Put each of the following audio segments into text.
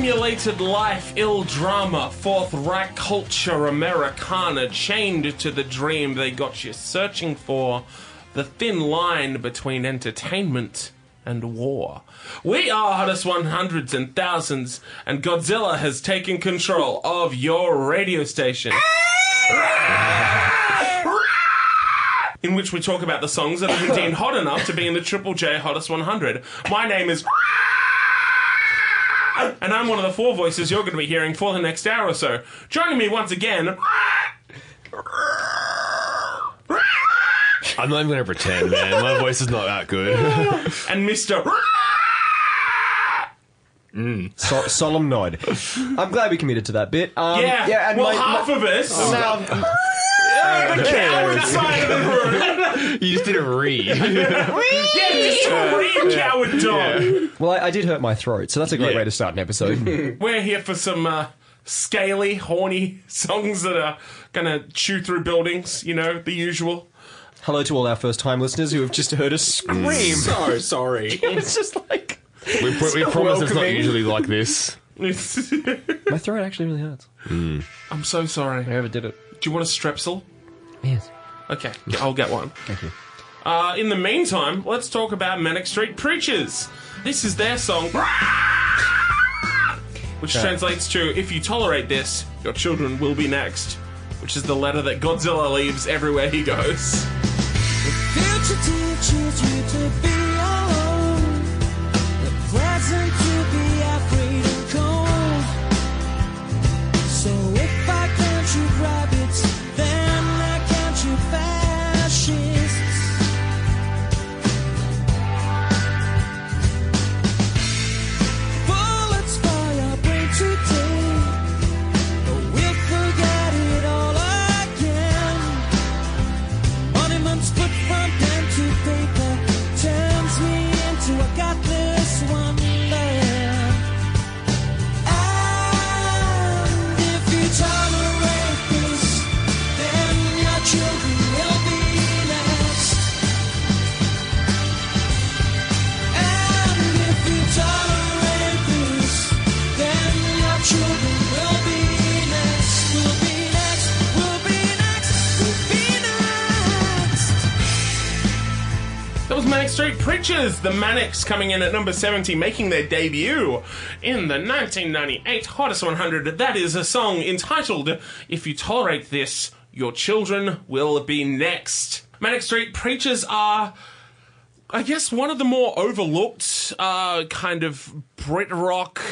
Simulated life, ill drama, Fourth culture, Americana, chained to the dream they got you searching for, the thin line between entertainment and war. We are Hottest 100s and Thousands, and Godzilla has taken control of your radio station. in which we talk about the songs that been deemed hot enough to be in the Triple J Hottest 100. My name is. And I'm one of the four voices you're going to be hearing for the next hour or so. Joining me once again. I'm not even going to pretend, man. My voice is not that good. And Mr. So- solemn nod. I'm glad we committed to that bit. Um, Yeah, yeah, and well, my, half my, of us. now, the coward side of the room. you just didn't read. Yeah, just a real coward dog. well, I, I did hurt my throat, so that's a great Yeah. way to start an episode. We're here for some uh, scaly, horny songs that are gonna chew through buildings. You know, the usual. Hello to all our first-time listeners who have just heard us scream. So sorry. it's just like we, we promise it's not welcoming. usually like this. my throat actually really hurts. I'm so sorry. I overdid it. Do you want a strepsil? Yes. Okay, I'll get one. Thank you. Uh, in the meantime, let's talk about Manic Street Preachers. This is their song, which translates to "If you tolerate this, your children will be next." Which is the letter that Godzilla leaves everywhere he goes. Future teaches you Preachers, the Manics coming in at number 70, making their debut in the 1998 Hottest 100. That is a song entitled If You Tolerate This, Your Children Will Be Next. Manic Street Preachers are. I guess one of the more overlooked uh, kind of Brit rock,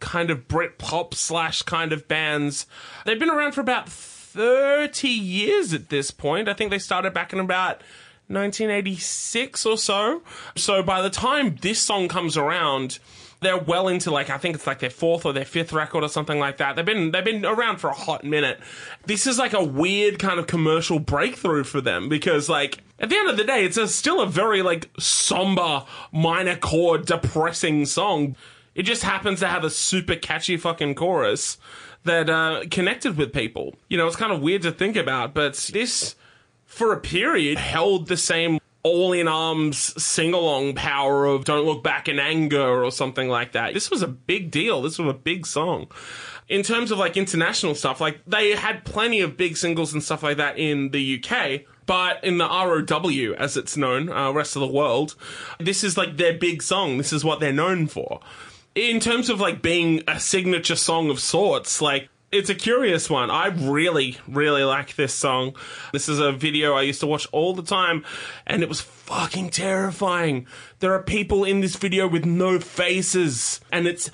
kind of Brit pop slash kind of bands. They've been around for about 30 years at this point. I think they started back in about 1986 or so. So by the time this song comes around, they're well into like I think it's like their fourth or their fifth record or something like that. They've been they've been around for a hot minute. This is like a weird kind of commercial breakthrough for them because like at the end of the day, it's a, still a very like somber minor chord depressing song. It just happens to have a super catchy fucking chorus that uh, connected with people. You know, it's kind of weird to think about, but this for a period held the same all in arms sing along power of Don't Look Back in Anger or something like that. This was a big deal. This was a big song. In terms of like international stuff, like they had plenty of big singles and stuff like that in the UK, but in the ROW, as it's known, uh, rest of the world, this is like their big song. This is what they're known for. In terms of like being a signature song of sorts, like it's a curious one. I really, really like this song. This is a video I used to watch all the time, and it was fucking terrifying. There are people in this video with no faces, and it's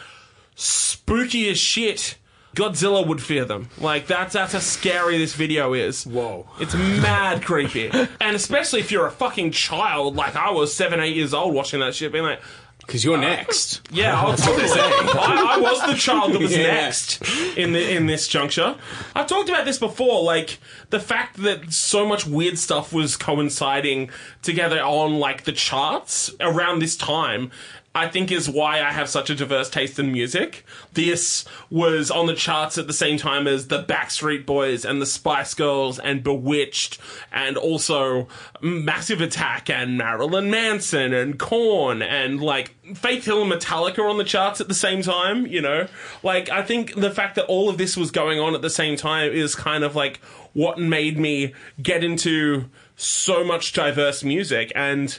spooky as shit. Godzilla would fear them. Like that's that's how scary this video is. Whoa. It's mad creepy. And especially if you're a fucking child, like I was seven, eight years old watching that shit, being like, Because you're next. yeah, I was, I, I was the child that was Yeah. next in the, in this juncture. I've talked about this before, like the fact that so much weird stuff was coinciding together on like the charts around this time. I think is why I have such a diverse taste in music. This was on the charts at the same time as the Backstreet Boys and the Spice Girls and Bewitched and also Massive Attack and Marilyn Manson and Korn and like Faith Hill and Metallica on the charts at the same time, you know? Like I think the fact that all of this was going on at the same time is kind of like what made me get into so much diverse music and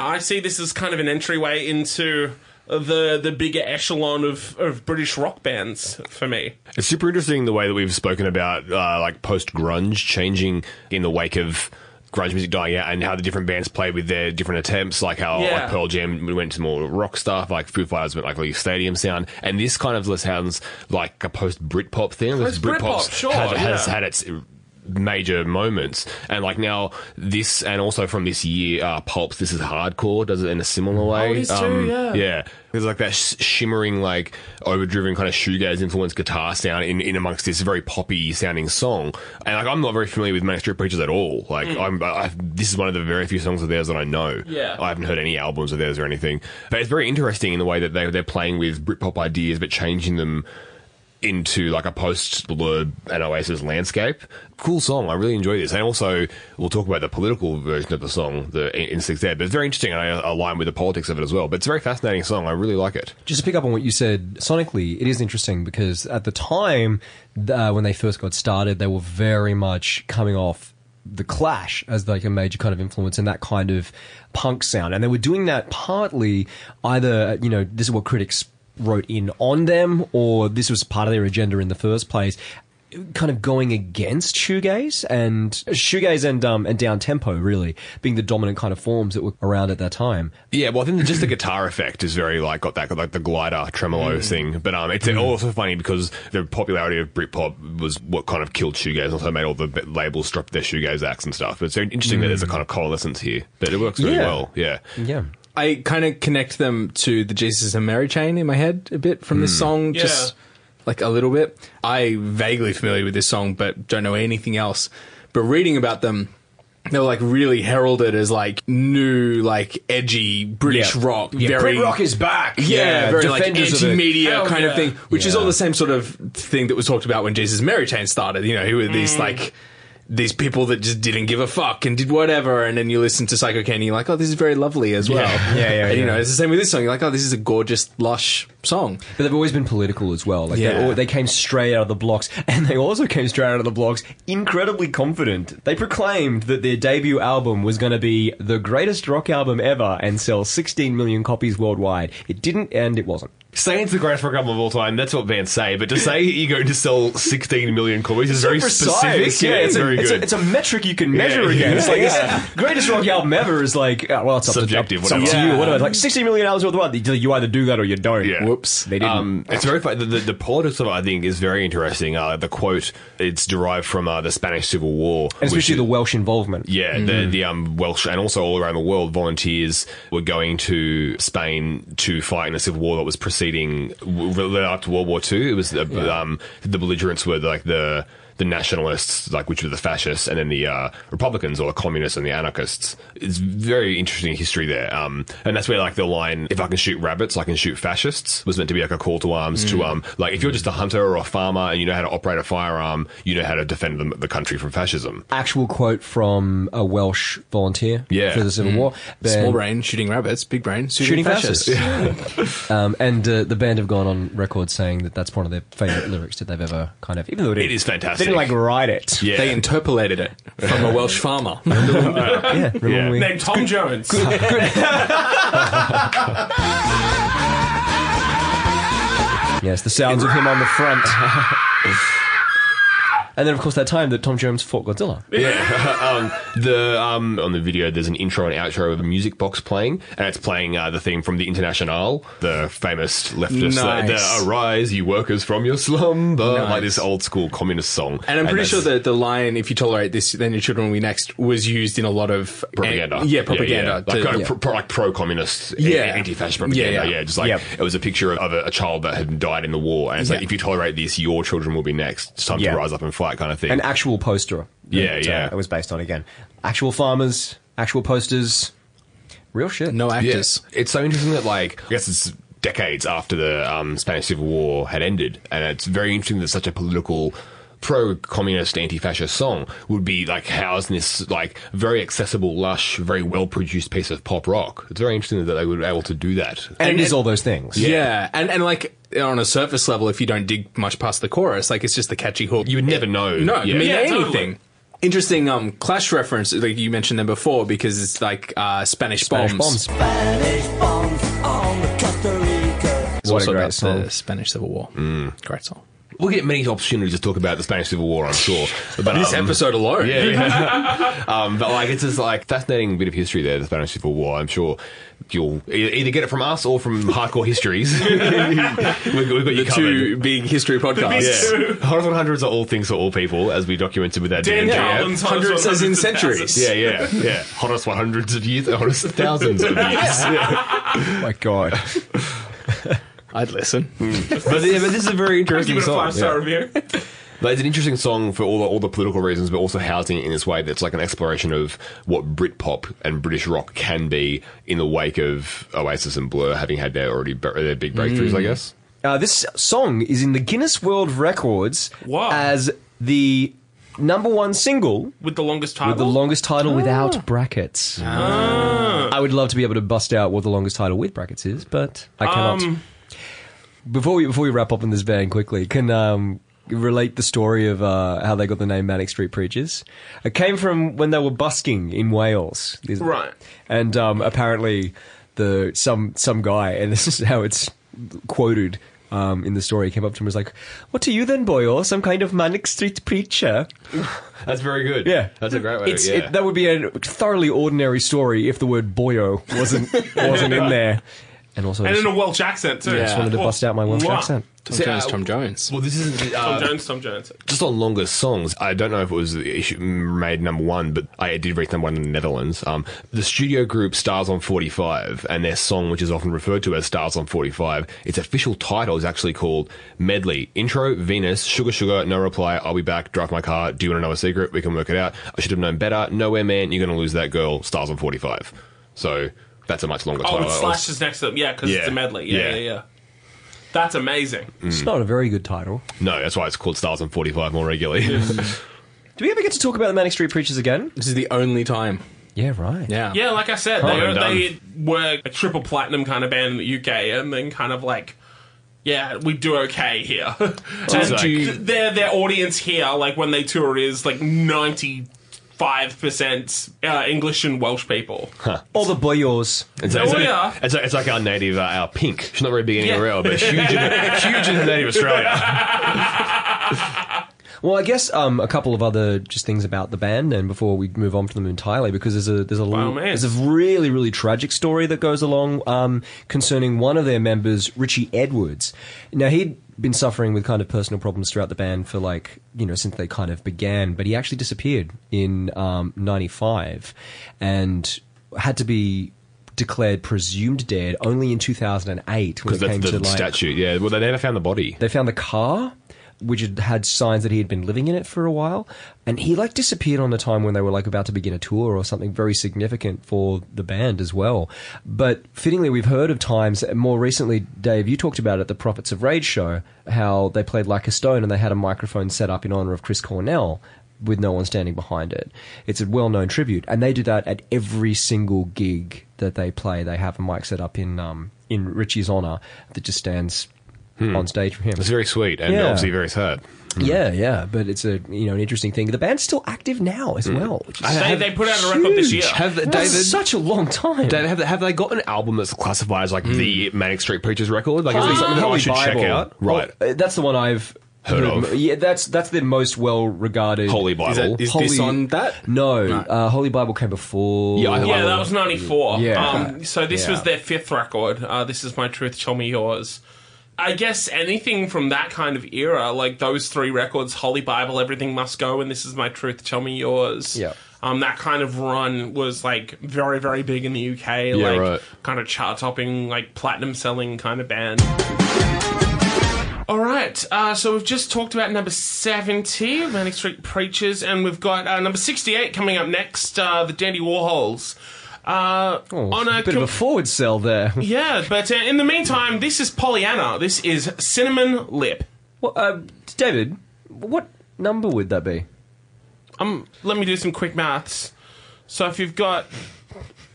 I see this as kind of an entryway into the the bigger echelon of, of British rock bands for me. It's super interesting the way that we've spoken about uh, like post grunge changing in the wake of grunge music dying out and how the different bands played with their different attempts, like how Yeah. like Pearl Jam went to more rock stuff, like Foo Fighters went like really stadium sound, and this kind of less sounds like a post Britpop thing. Post Britpop, sure, has, has had its major moments. And like now this and also from this year uh Pulp's this is hardcore does it in a similar way? Oh, is too, yeah. yeah. There's like that sh- shimmering like overdriven kind of shoegaze influenced guitar sound in, in amongst this very poppy sounding song. And like i'm not very familiar with manic street preachers at all. Like i'm I, this is one of the very few songs of theirs that i know. Mm. Yeah. i haven't heard any albums of theirs or anything. But it's very interesting in the way that they, they're playing with britpop ideas but changing them into like a post Blur and Oasis landscape. Cool song. I really enjoy this. And also, we'll talk about the political version of the song, the Instincts there. But it's very interesting and I align with the politics of it as well. But it's a very fascinating song. I really like it. Just to pick up on what you said sonically, it is interesting because at the time uh, when they first got started, they were very much coming off the Clash as like a major kind of influence and that kind of punk sound, and they were doing that partly either you know this is what critics wrote in on them, or this was part of their agenda in the first place. Kind of going against shoegaze and shoegaze and um and down tempo really being the dominant kind of forms that were around at that time. Yeah, well, I think just the guitar effect is very like got that like the glider tremolo thing. But um, it's also funny because the popularity of Britpop was what kind of killed shoegaze, and also made all the labels drop their shoegaze acts and stuff. But it's very interesting that there's a kind of coalescence here. But it works really Yeah. well. Yeah. Yeah. I kind of connect them to the Jesus and Mary chain in my head a bit from this hmm. song, just like a little bit. I vaguely familiar with this song, but don't know anything else. But reading about them, they were like really heralded as like new, like edgy British Yeah. rock. Yeah, very Brit rock is back. yeah, very like defenders of it. anti-media Hell kind yeah. of thing, which is Yeah. all the same sort of thing that was talked about when Jesus and Mary Chain started. You know, who were these hmm. like these people that just didn't give a fuck and did whatever, and then you listen to Psycho Candy, you're like, oh, this is very lovely as well. Yeah, yeah, And, you yeah. know, it's the same with this song. You're like, oh, this is a gorgeous, lush song. But they've always been political as well. Like Yeah. they came straight out of the blocks, and they also came straight out of the blocks incredibly confident. They proclaimed that their debut album was going to be the greatest rock album ever and sell 16 million copies worldwide. It didn't, and it wasn't. Saying it's the greatest rock album of all time, that's what bands say. But to say you're going to sell 16 million copies is very specific. Yeah, it's, very a, it's, good. a, it's a metric you can measure Yeah, against. yeah. Like, Yeah. it's- greatest rock album ever is like, uh, well, it's up Subjective, To, it's up whatever. to you. Yeah. Whatever. Like 16 million albums worldwide. You either do that or you don't. Yeah. Whoops. They didn't. Um, it's very funny. The, the, the politics of it, I think, is very interesting. Uh, the quote, it's derived from uh, the Spanish Civil War. and especially which the Welsh involvement. Yeah, the, the um, Welsh and also all around the world, volunteers were going to Spain to fight in a civil war that was preceding, led up to World War Two. It was the, um, the belligerents were like the the nationalists, like which were the fascists, and then the uh, Republicans or the communists and the anarchists. It's very interesting history there, um, and that's where like the line "If I can shoot rabbits, I can shoot fascists" was meant to be like a call to arms to um, like if you're just a hunter or a farmer and you know how to operate a firearm, you know how to defend the, the country from fascism. Actual quote from a Welsh volunteer Yeah. for the Civil War. Small brain shooting rabbits, big brain shooting shooting, fascists. fascists. um, and uh, the band have gone on record saying that that's one of their favorite lyrics that they've ever kind of. Even though it, It is fantastic. They didn't like write it. Yeah. They interpolated it from a Welsh farmer. Yeah, remember Yeah. we- Named Tom Jones. Yes, the sounds of him on the front. and then, of course, that time that Tom Jones fought Godzilla. Yeah, um, the um, on the video there's an intro and outro of a music box playing, and it's playing uh, the theme from the Internationale, the famous leftist, uh, Nice. the "Arise, you workers from your slumber," Nice. like this old school communist song. And I'm pretty sure that the line "If you tolerate this, then your children will be next" was used in a lot of propaganda. yeah, propaganda. like to- kind of yeah. pro, pro, like pro-communist, Yeah. anti-fascist propaganda. Yeah, Yeah, yeah. just like Yep. it was a picture of a, a child that had died in the war, and it's like if you tolerate this, your children will be next. It's time Yeah. to rise up and fight, kind of thing. An actual poster. Yeah, that, yeah. Uh, it was based on again. Actual farmers, actual posters. Real shit. No actors. Yeah. It's so interesting that, like, I guess it's decades after the um, Spanish Civil War had ended, and it's very interesting that such a political. Pro-communist, anti-fascist song would be like housed in this like very accessible, lush, very well-produced piece of pop rock. It's very interesting that they were able to do that. And, it is all those things. Yeah. and and like on a surface level, if you don't dig much past the chorus, like it's just the catchy hook. You would never know. No, Yeah. I mean Yeah, anything. totally. Interesting um, Clash reference, like you mentioned them before, because it's like uh, Spanish, Spanish bombs. bombs. Spanish bombs on the Costa Rica. It's What also about song. the Spanish Civil War. Mm. Great song. We'll get many opportunities to talk about the Spanish Civil War, I'm sure. But, This um, episode alone. Yeah, yeah. um, but like it's just like fascinating bit of history there, the Spanish Civil War. I'm sure you'll either get it from us or from hardcore histories. we've, got- we've got you The two big history podcasts. big Yeah. Hundreds and hundreds are all things for all people, as we documented with our Dan DMG. Carlin's Hundreds as in centuries. Yeah, yeah, yeah. Hottest one hundreds of years, hottest thousands of years. Yeah. Oh my god. I'd listen. But, yeah, but this is a very Give interesting it a song. five star yeah. review. But it's an interesting song for all the, all the political reasons, but also housing it in this way that's like an exploration of what Britpop and British rock can be in the wake of Oasis and Blur having had their already their big breakthroughs, I guess. Uh, this song is in the Guinness World Records Wow. as the number one single With the longest title. with the longest title without brackets. I would love to be able to bust out what the longest title with brackets is, but I cannot. Um, before we before we wrap up on this band quickly, can um, relate the story of uh, how they got the name Manic Street Preachers. It came from when they were busking in Wales, Right. And um, apparently, the some some guy, and this is how it's quoted. Um, in the story, came up to him and was like, "What are you then, boyo? Some kind of manic street preacher?" That's very good. Yeah, that's a great way. It's, to, yeah. it, that would be a thoroughly ordinary story if the word boyo wasn't wasn't in there. And also, and in a Welsh accent too. I just wanted to Oh, bust out my Welsh mwah. accent. Tom See, Jones, uh, Tom Jones. well, this isn't Tom uh, Jones, Tom Jones. just on longer songs. I don't know if it was the issue made number one, but I did reach number one in the Netherlands. Um, the studio group Stars on Forty Five and their song, which is often referred to as Stars on Forty Five, its official title is actually called Medley Intro Venus Sugar Sugar No Reply I'll be back Drive my car Do you want to know a secret We can work it out I should have known better Nowhere man You're gonna lose that girl Stars on Forty Five. So that's a much longer Oh, title. with slashes next to them. Yeah, because Yeah. it's a medley. Yeah, Yeah. yeah, yeah. That's amazing. It's not a very good title. No, that's why it's called Stars on Forty Five more regularly. Do we ever get to talk about the Manic Street Preachers again? This is the only time. Yeah, right. Yeah. Yeah, like I said, Well they, done. they were a triple platinum kind of band in the UK, and then kind of like, yeah, we do okay here. and like- their their audience here, like when they tour, is like ninety five percent uh, English and Welsh people. All the boyos. It's, Oh, it's, yeah. it's, it's like our native, uh, our pink. She's not very big anywhere Yeah. else, but huge, in, huge in native Australia. Well, I guess um, a couple of other just things about the band, and before we move on from them entirely, because there's a there's a all little, there's a really really tragic story that goes along um, concerning one of their members, Richey Edwards. Now he'd been suffering with kind of personal problems throughout the band for like you know since they kind of began, but he actually disappeared in um, '95 and had to be declared presumed dead only in 2008 when Because that's came the to like statute. Yeah, well, they never found the body. they found the car which had had signs that he had been living in it for a while and he like disappeared on the time when they were like about to begin a tour or something very significant for the band as well but fittingly we've heard of times more recently dave you talked about it at the prophets of rage show how they played like a stone and they had a microphone set up in honor of chris cornell with no one standing behind it. It's a well-known tribute, and they do that at every single gig that they play. They have a mic set up in um, in Richey's honor that just stands on stage for him. It's very sweet and Yeah. obviously very sad. Yeah, yeah, but it's a you know an interesting thing. The band's still active now as well. Which is They, they put out a record this year. Have That's David? such a long time. David, have, have they got an album that's classified as like the Manic Street Preachers record? Like, is there something that I Holy should check out? Right. Oh, uh, that's the one I've Heard of. Yeah, that's that's the most well regarded. Holy Bible. Is, that, is this on that? No, No. Uh, Holy Bible came before. Yeah, I- Yeah, that was ninety four. Yeah. Um, so this Yeah. was their fifth record. Uh, this is my truth. Tell me yours. I guess anything from that kind of era, like those three records, Holy Bible, Everything Must Go, and This Is My Truth, Tell Me Yours. Yeah. Um, that kind of run was like very, very big in the UK. like right. kind of chart topping, like platinum selling kind of band. All right, uh, so we've just talked about number 70, Manic Street Preachers, and we've got uh, number 68 coming up next, uh, the Dandy Warhols. Uh, Oh, on a bit com- of a forward sell there. yeah, but uh, in the meantime, this is Pollyanna. This is Cinnamon Lip. Well, uh, David, what number would that be? Um, let me do some quick maths. So if you've got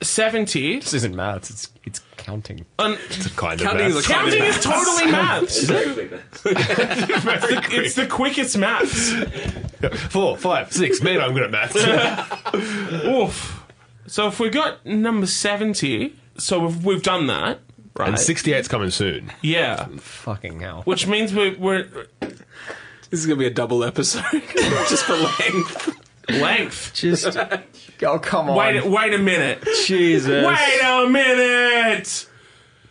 seventy, This isn't maths. It's it's counting. and Kind Counting of is maths. a kind counting is totally maths. it's, the, it's the quickest maths. Four, five, six. Man, I'm good at maths. Oof. So if we got number seventy, so we've, we've done that, right? and 68's coming soon. yeah, Fucking hell. which means we're, we're This is gonna be a double episode, just for length. length. Just oh come on. Wait, wait a minute. Jesus. Wait a minute!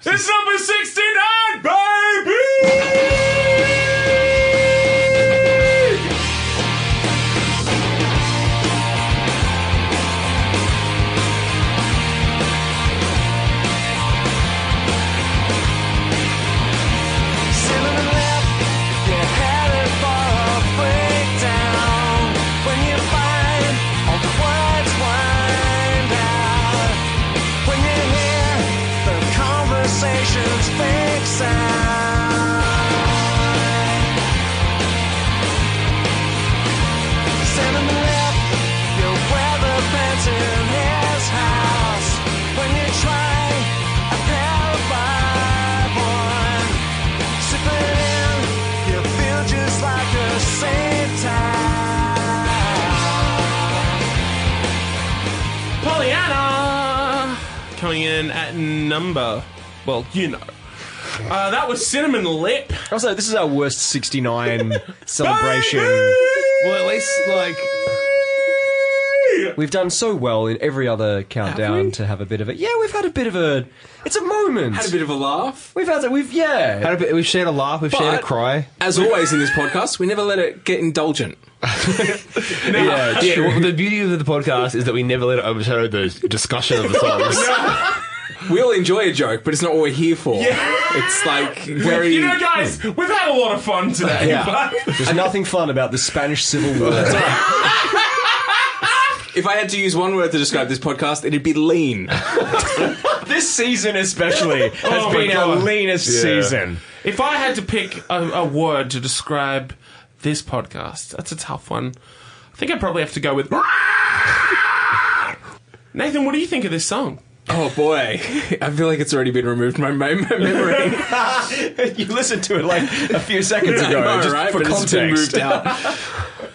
It's number 69, baby! Coming in at number, well, you know. Uh, that was Cinnamon Lip. Also, this is our worst 69 celebration. Well, at least, like, We've done so well in every other countdown we? to have a bit of a. Yeah, we've had a bit of a. It's a moment. Had a bit of a laugh. We've had. A, we've yeah. had a bit, we've shared a laugh, we've shared a cry. As always in this podcast, we never let it get indulgent. Yeah, yeah. Well, the beauty of the podcast is that we never let it overshadow the discussion of the songs. We all enjoy a joke, but it's not what we're here for. Yeah. It's like very. You know, guys, we've had a lot of fun today. Yeah. but- There's nothing fun about the Spanish Civil War. if I had to use one word to describe this podcast, it'd be lean. this season, especially, oh has Oh been our leanest Yeah. season. If I had to pick a, a word to describe this podcast, that's a tough one. I think I'd probably have to go with. Nathan, what do you think of this song? Oh boy, I feel like it's already been removed from my mem- memory. you listened to it like a few seconds ago, know, just right? for But it's context. moved out.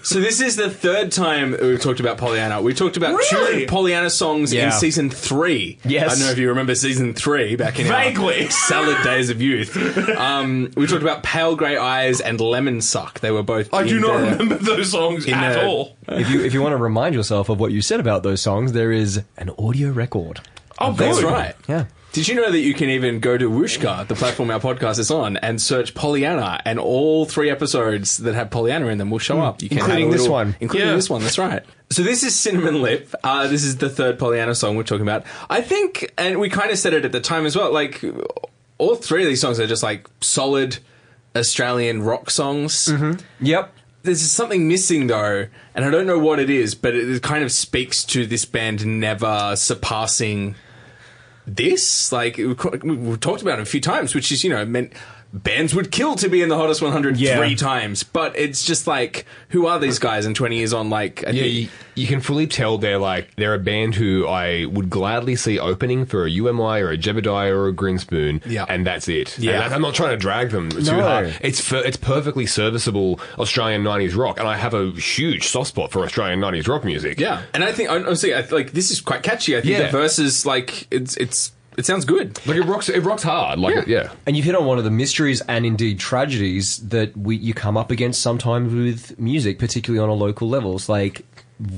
So this is the third time that we've talked about Pollyanna. We talked about Really? two Pollyanna songs Yeah. in season three. Yes. I don't know if you remember season three back in Vaguely. our salad days of youth. Um, we talked about Pale Grey Eyes and Lemon Suck. They were both. I do in not the- remember those songs in at the- all. If you if you want to remind yourself of what you said about those songs, there is an audio record. Oh, That's good. right. Yeah. Did you know that you can even go to Whooshkaa, the platform our podcast is on, and search Pollyanna, and all three episodes that have Pollyanna in them will show up. You can Including have a this one. including Yeah. this one. That's right. So this is Cinnamon Lip. Uh, this is the third Pollyanna song we're talking about. I think, and we kind of said it at the time as well. Like all three of these songs are just like solid Australian rock songs. Yep. There's something missing though, and I don't know what it is, but it kind of speaks to this band never surpassing this. Like we- we've talked about it a few times, which is you know meant bands would kill to be in the hottest 100 Yeah. three times, but it's just like who are these guys? And 20 years on, like I Yeah, think- you, you can fully tell they're like they're a band who I would gladly see opening for a You Am I or a Jebediah or a Grinspoon, Yeah. and that's it. Yeah. And that- I'm not trying to drag them too No. hard. It's fer- it's perfectly serviceable Australian '90s rock, and I have a huge soft spot for Australian '90s rock music. yeah, and I think honestly, I, like this is quite catchy. I think Yeah. the verses like it's it's it sounds good. like it rocks. It rocks hard. Like yeah. yeah. And you've hit on one of the mysteries and indeed tragedies that we you come up against sometimes with music, particularly on a local level. It's like,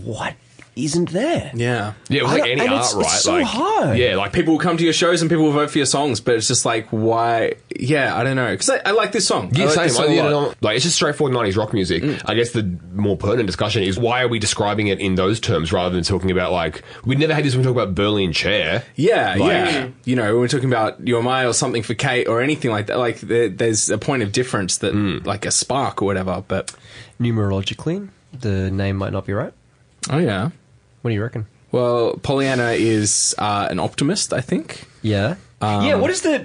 what isn't there? Yeah. Yeah, it was like any and art, it's- right? it's so like, hard. Yeah, like People will come to your shows and people will vote for your songs, but it's just like, why? Yeah, I don't know. Because I, I like this song. Yeah, I like same. this song I- a yeah, lot. like it's just straightforward '90s rock music. Mm. I guess the more pertinent discussion is why are we describing it in those terms rather than talking about like we'd never had this when we talk about Berlin Chair. Yeah, Like- yeah. You know, when we're talking about You Am I or something for Kate or anything like that, like there, there's a point of difference that, mm. like a spark or whatever. But Numerologically, the name might not be right. oh yeah, What do you reckon? Well, Pollyanna is uh, an optimist, I think. Yeah. Yeah. What is the?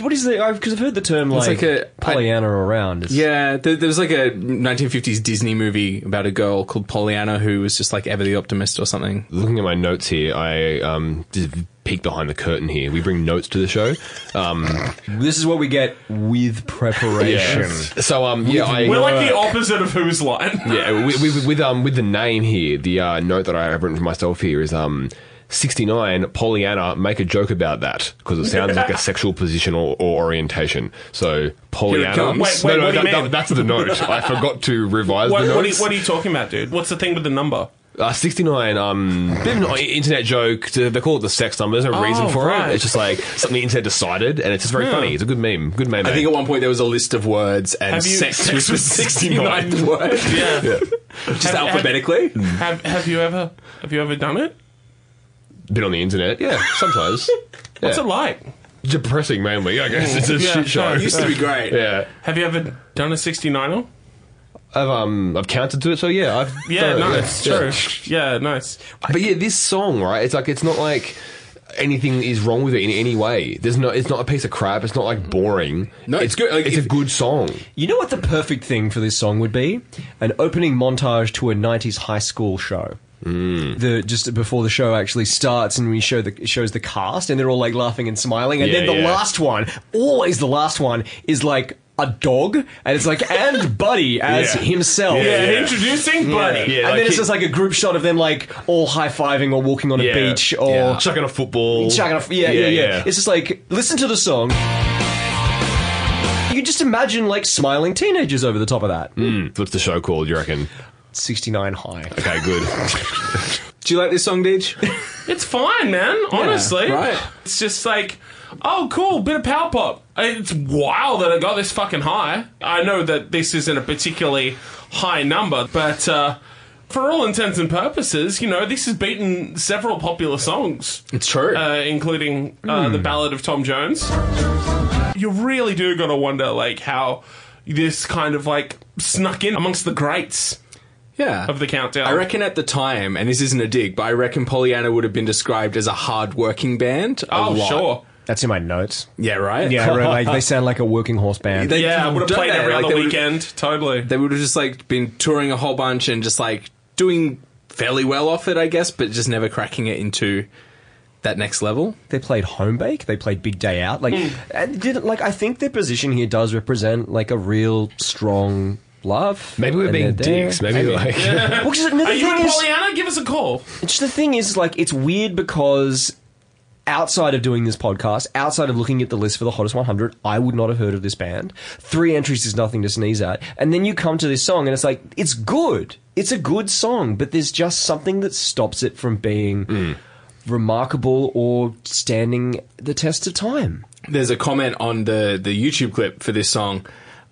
What is the? Because I've heard the term like, Um, like a- Pollyanna around. It's- Yeah, there, there was like a 1950s Disney movie about a girl called Pollyanna who was just like ever the optimist or something. Looking at my notes here, I um, just peek behind the curtain here. We bring notes to the show. Um, This is what we get with preparation. So um, yeah, I, We're like the opposite of Whose Line. yeah, with, with, with um with the name here, the uh, note that I have written for myself here is um. 69, Pollyanna, make a joke about that because it sounds like a sexual position or, or orientation. So, Pollyanna. comes. Wait, wait, no, no, what that- that- that's the note. I forgot to revise What, the what, are you, what are you talking about, dude? What's the thing with the number? Uh, 69, um, bit of an internet joke. They call it the sex number. There's no Oh, reason for right. it. It's just like something the internet decided, and it's just very funny. It's a good meme. Good meme. I think at one point there was a list of words and Have sex, sex was the was 69th word. Yeah. Just Have- have- alphabetically. Have Have you ever Have you ever done it? Been on the internet. Yeah, sometimes. What's Yeah. it like? Depressing, mainly. I guess it's a Yeah, shit show. no, Used to be great. yeah. Have you ever done a 69er? I've um I've counted to it, so yeah, I've Yeah, done it, no, it's Yeah. true. Yeah, nice. But yeah, this song, right? It's like it's not like anything is wrong with it in any way. There's no, it's not a piece of crap. It's not like boring. No, it's good. Like, it's if- a good song. You know what the perfect thing for this song would be? An opening montage to a '90s high school show. Mm. The just before the show actually starts, and we show the shows the cast, and they're all like laughing and smiling, and Yeah, then the yeah. last one, always the last one, is like a dog, and it's like and Buddy as Yeah. himself. Yeah, yeah. introducing Buddy. Yeah, and like then it's it- just like a group shot of them like all high fiving or walking on a beach or Yeah. chucking a football. chucking off. Yeah, yeah, yeah, It's just like listen to the song. You just imagine like smiling teenagers over the top of that. Mm, what's the show called? You reckon? 69 high. Okay, good. Do you like this song, Deej? It's fine, man. Honestly, right. It's just like, oh, cool, bit of power pop. It's wild that I got this fucking high. I know that this isn't a particularly high number, but uh, for all intents and purposes, you know, this has beaten several popular songs. It's true. uh, including uh, the Ballad of Tom Jones. You really do got to wonder, like, how this kind of like snuck in amongst the greats yeah. of the countdown. I reckon at the time, and this isn't a dig, but I reckon Pollyanna would have been described as a hard-working band. a Oh, lot. sure. That's in my notes. Yeah, right. Yeah, right, like they sound like a working horse band. They- Yeah, would have played they? every Like, other weekend. Totally. They would have just like been touring a whole bunch and just like doing fairly well off it, I guess, but just never cracking it into that next level. They played Homebake. They played big day out. Like, and did like I think their position here does represent like a real strong love. Maybe we're and being they're there. dicks. Maybe, like Well, 'cause another Are you thing and is, Pollyanna? Give us a call. Just the thing is, like, it's weird because outside of doing this podcast, outside of looking at the list for the hottest 100, I would not have heard of this band. Three entries is nothing to sneeze at. And then you come to this song and it's like, it's good. It's a good song, but there's just something that stops it from being mm. remarkable or standing the test of time. There's a comment on the the YouTube clip for this song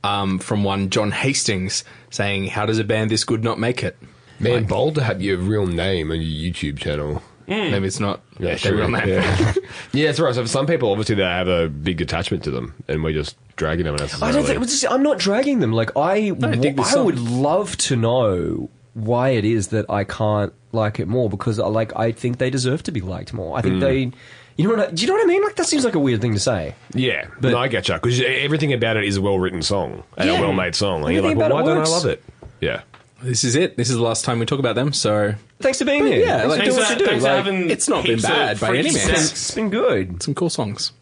um, from one John Hastings saying, "How does a band this good not make it?" man, bold to have your real name on your YouTube channel. Maybe it's not Yeah, their real name. Yeah, yeah it's right. So for some people, obviously, they have a big attachment to them, and we're just dragging them. I don't think, it's just- I'm not dragging them. Like, I, I dig song. would love to know why it is that I can't like it more because, I like, I think they deserve to be liked more. I Mm. think they, you know what? I, do you know what I mean? Like, that seems like a weird thing to say. Yeah, But- no, I get you because everything about it is a well-written song and Yeah. a well-made song. And you're like, well, why don't I love it? Yeah. This is it. This is the last time we talk about them. So Thanks for being here. yeah, thanks like- for doing what you do. thanks for Like, it's not been bad by any means. it's been good. some cool songs.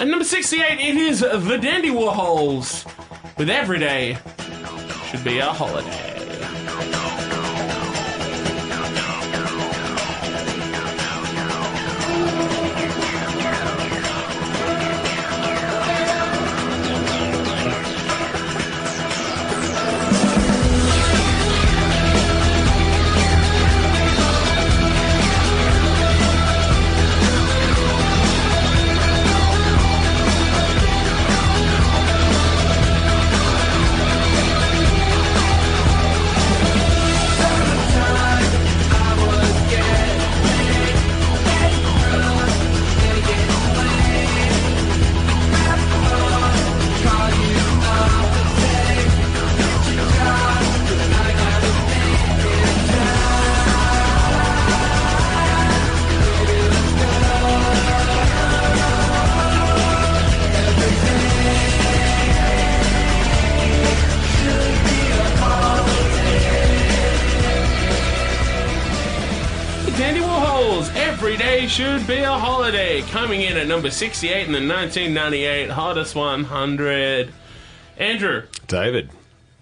And number 68, it is The Dandy Warhols with Everyday Should Be a Holiday. Coming in at number 68 in the 1998 Hottest 100. Andrew, David.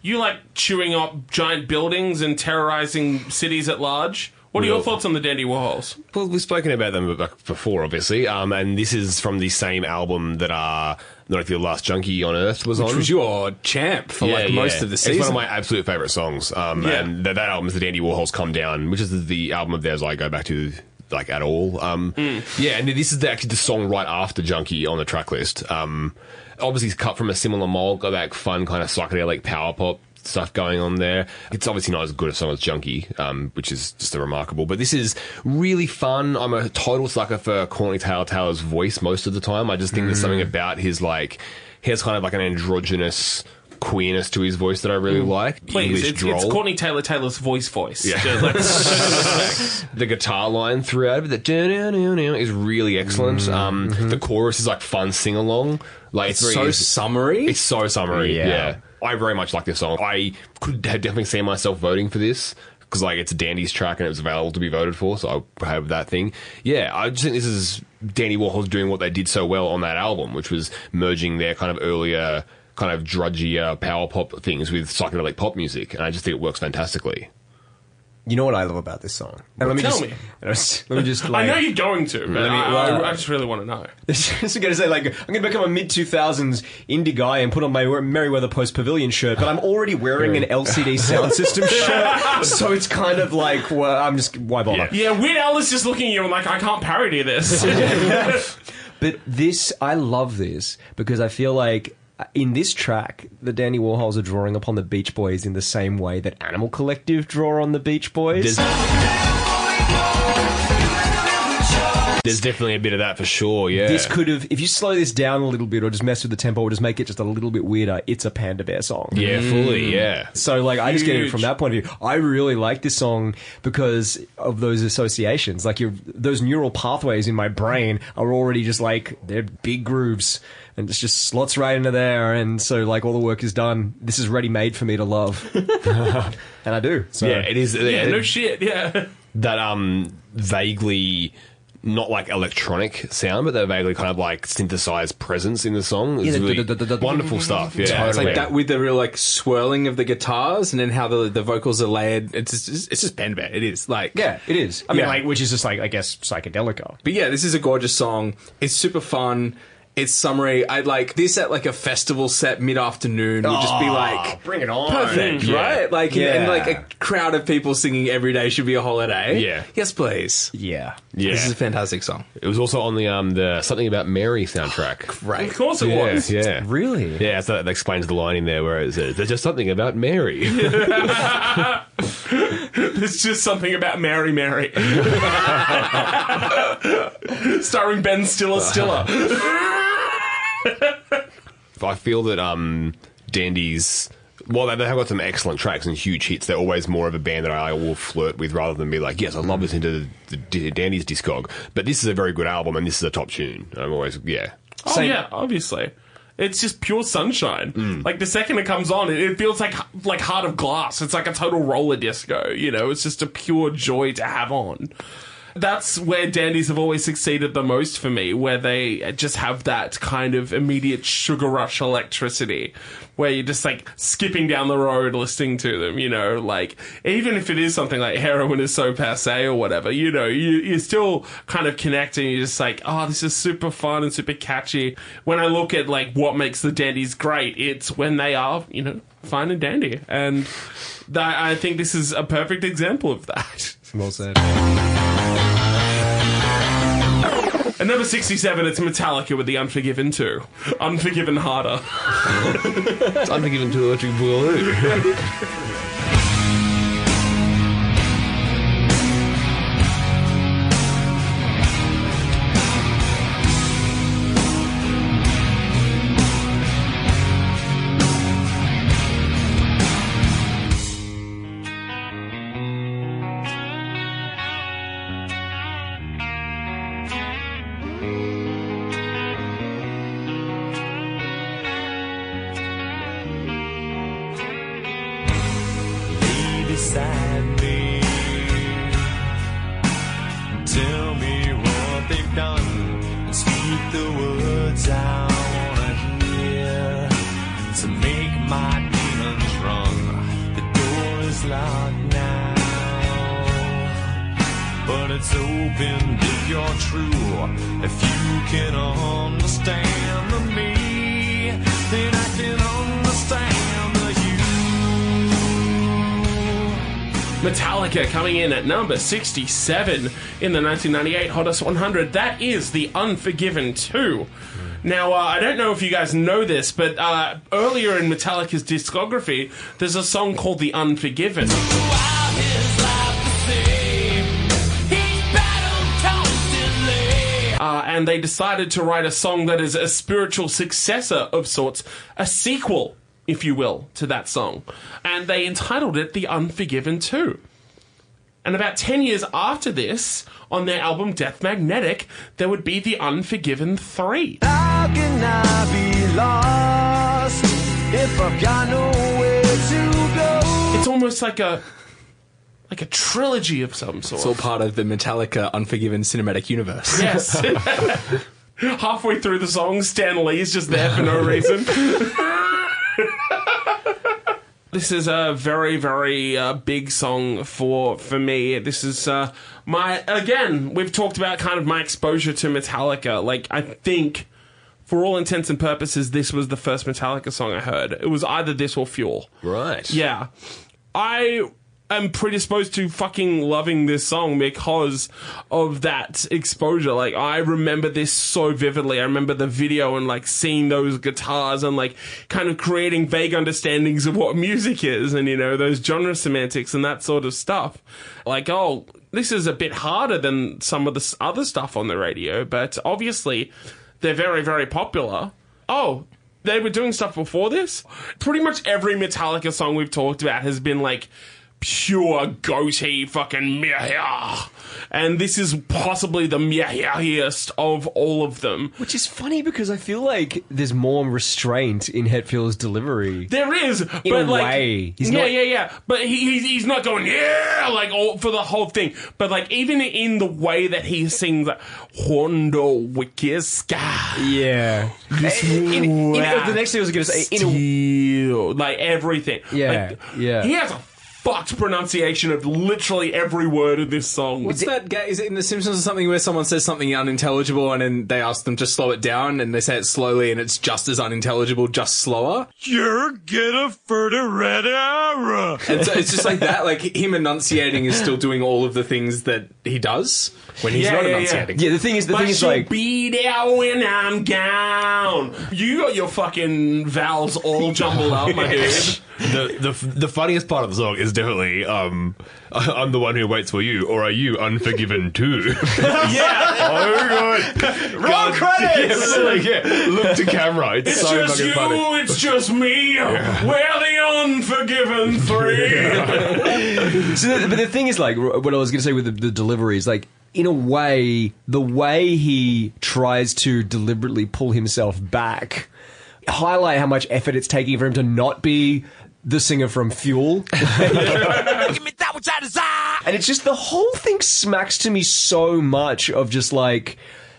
you like chewing up giant buildings and terrorizing cities at large? What are your thoughts on the Dandy Warhols? Well, we've spoken about them before, obviously, um, and this is from the same album that uh, Not If Your Last Junkie on Earth was on. Which on. was your champ for like most of the season. It's one of my absolute favourite songs. Um, Yeah. And that, that album is the Dandy Warhols Come Down, which is the album of theirs I go back to like at all. Um, Yeah, and this is the, actually the song right after Junkie on the track list. Um, obviously, it's cut from a similar mold, got that fun kind of psychedelic power pop stuff going on there. It's obviously not as good a song as Junkie, um, which is just a remarkable. But this is really fun. I'm a total sucker for Courtney Taylor Taylor's voice most of the time. I just think there's something about his like he has kind of like an androgynous queerness to his voice that I really like. Please, English it's, it's drawl. Courtney Taylor Taylor's voice voice. Yeah. Just like- the guitar line throughout of it, the is really excellent. Um, the chorus is like fun sing along. Like it's, so very, summary. It's so summary. Yeah. Yeah. I very much like this song. I could have definitely seen myself voting for this because like it's a Dandy's track and it was available to be voted for, so I have that thing. Yeah, I just think this is Dandy Warhols doing what they did so well on that album, which was merging their kind of earlier kind of drudgier uh, power pop things with psychedelic pop music, and I just think it works fantastically. You know what I love about this song? And let me Tell just, me. Let me just. I know you're going to, but Let me- I, well- I, I just really want to know. just going to say, like, I'm going to become a mid 2000s indie guy and put on my Merriweather Post Pavilion shirt, but I'm already wearing an LCD Soundsystem shirt, so it's kind of like, well, I'm just, why bother? Yeah. Yeah, Weird Al is just looking at you and like, I can't parody this. But this, I love this because I feel like Uh, in this track, the Dandy Warhols are drawing upon the Beach Boys in the same way that Animal Collective draw on the Beach Boys. There's, there's definitely a bit of that for sure. Yeah, This could have, if you slow this down a little bit or just mess with the tempo or just make it just a little bit weirder, it's a Panda Bear song. yeah, fully. Yeah, So, like, I just get it from that point of view. I really like this song because of those associations. Like, your those neural pathways in my brain are already just like they're big grooves, and it's just slots right into there. And so, like, all the work is done. This is ready made for me to love, and I do. So, yeah, it is. yeah, it- no shit, yeah. that um vaguely not like electronic sound, but they're vaguely kind of like synthesized presence in the song. It's Yeah, the- really the- the- the- wonderful stuff. Yeah, Totally. It's like that with the real like swirling of the guitars and then how the the vocals are layered. It's just, it's just pen bear. It is like yeah, it is. I mean, like, which is just like, I guess, psychedelica. But yeah, this is a gorgeous song. It's super fun. It's summary, I'd like this at like a festival set mid afternoon would just be like bring it on. perfect, Yeah. right? Like and- and, Yeah. like a crowd of people singing every day should be a holiday. Yeah. Yes, please. Yeah. Yeah. This is a fantastic song. It was also on the um the something about Mary soundtrack. Right. Of course it Yeah, was. yeah. Really? Yeah, so that explains the line in there where it says, "There's just something about Mary." It's just something about Mary Mary. Starring Ben Stiller Stiller. I feel that um Dandy's well, they they have got some excellent tracks and huge hits. They're always more of a band that I will flirt with rather than be like, yes, I love listening to the, the Dandy's discog. But this is a very good album and this is a top tune. I'm always, yeah. Oh Same- yeah, obviously. It's just pure sunshine. Mm. Like the second it comes on, it, it feels like like Heart of Glass. It's like a total roller disco. You know, it's just a pure joy to have on. That's where dandies have always succeeded the most for me, where they just have that kind of immediate sugar rush electricity, where you're just like skipping down the road listening to them, you know, like even if it is something like heroin is so passe or whatever, you know, you, you're still kind of connecting. You're just like, oh, this is super fun and super catchy. When I look at like what makes the dandies great, it's when they are, you know, fine and dandy. And I think this is a perfect example of that. Well said. At number 67, it's Metallica with the Unforgiven 2. Unforgiven Harder. It's Unforgiven to Electric Boogaloo. number 67 in the 1998 Hottest 100. That is The Unforgiven 2. Now, uh, I don't know if you guys know this, but uh, earlier in Metallica's discography, there's a song called The Unforgiven. Uh, and they decided to write a song that is a spiritual successor of sorts, a sequel, if you will, to that song. And they entitled it The Unforgiven 2. And about 10 years after this, on their album Death Magnetic, there would be The Unforgiven 3. How can I be lost if I've got nowhere to go? It's almost like a like a trilogy of some sort. It's all part of the Metallica Unforgiven cinematic universe. Yes. Halfway through the song, Stan Lee is just there for no reason. this is a very, very uh, big song for for me. This is uh, my again. We've talked about kind of my exposure to Metallica. Like I think, for all intents and purposes, this was the first Metallica song I heard. It was either this or Fuel. Right. Yeah. I am predisposed to fucking loving this song because of that exposure. Like, I remember this so vividly. I remember the video and like seeing those guitars and like kind of creating vague understandings of what music is and, you know, those genre semantics and that sort of stuff. Like, oh, this is a bit harder than some of the other stuff on the radio, but obviously they're very, very popular. Oh, they were doing stuff before this. Pretty much every Metallica song we've talked about has been like pure goatee fucking meh. And this is possibly the mehiest of all of them. Which is funny because I feel like there's more restraint in Hetfield's delivery. There is, but a like, way. He's yeah, not- yeah, yeah. But he, he's, he's not going yeah like all for the whole thing. But like even in the way that he sings, like, Hondo Wikiska. Yeah. In- in- in- the next thing I was going to say, in a, like everything. Yeah, Like, yeah. He has a fucked pronunciation of literally every word of this song. What's that guy? Is it in The Simpsons or something where someone says something unintelligible and then they ask them to slow it down and they say it slowly and it's just as unintelligible, just slower? You're gonna red error. And so it's just like that. Like him enunciating is still doing all of the things that he does when he's Yeah, not yeah, yeah. enunciating. yeah, the thing is, the but thing is she'll like, be there when I'm gone. You got your fucking vowels all jumbled up, my dude. The, the the funniest part of the song is definitely um, I'm the one who waits for you, or are you unforgiven too? yeah. oh god! Roll credits. Yeah, like, yeah, look to camera. It's, It's so just fucking you, funny. it's just me. We're the unforgiven three. So the, but the thing is, like, what I was going to say with the, the delivery is, like, in a way, the way he tries to deliberately pull himself back, highlight how much effort it's taking for him to not be the singer from Fuel. Give me that which I desire. And it's just the whole thing smacks to me so much of just like,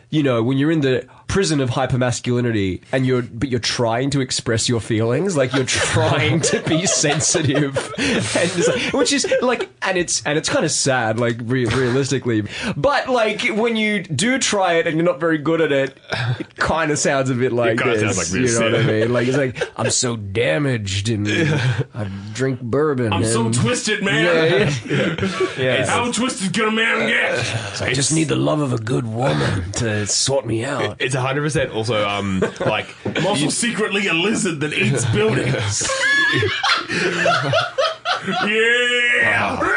you know, when you're in the prison of hypermasculinity and you're but you're trying to express your feelings, like you're trying to be sensitive, and like, which is like, and it's and it's kind of sad, like re- realistically. But like when you do try it and you're not very good at it, it kind of sounds a bit like this. sounds like this, you know what I mean? Like it's like I'm so damaged and I drink bourbon. I'm so twisted, man. Yeah, yeah. yeah. How twisted can a man get? I just need the love of a good woman to sort me out. It's 100 percent also um like also secretly a lizard that eats buildings. yeah.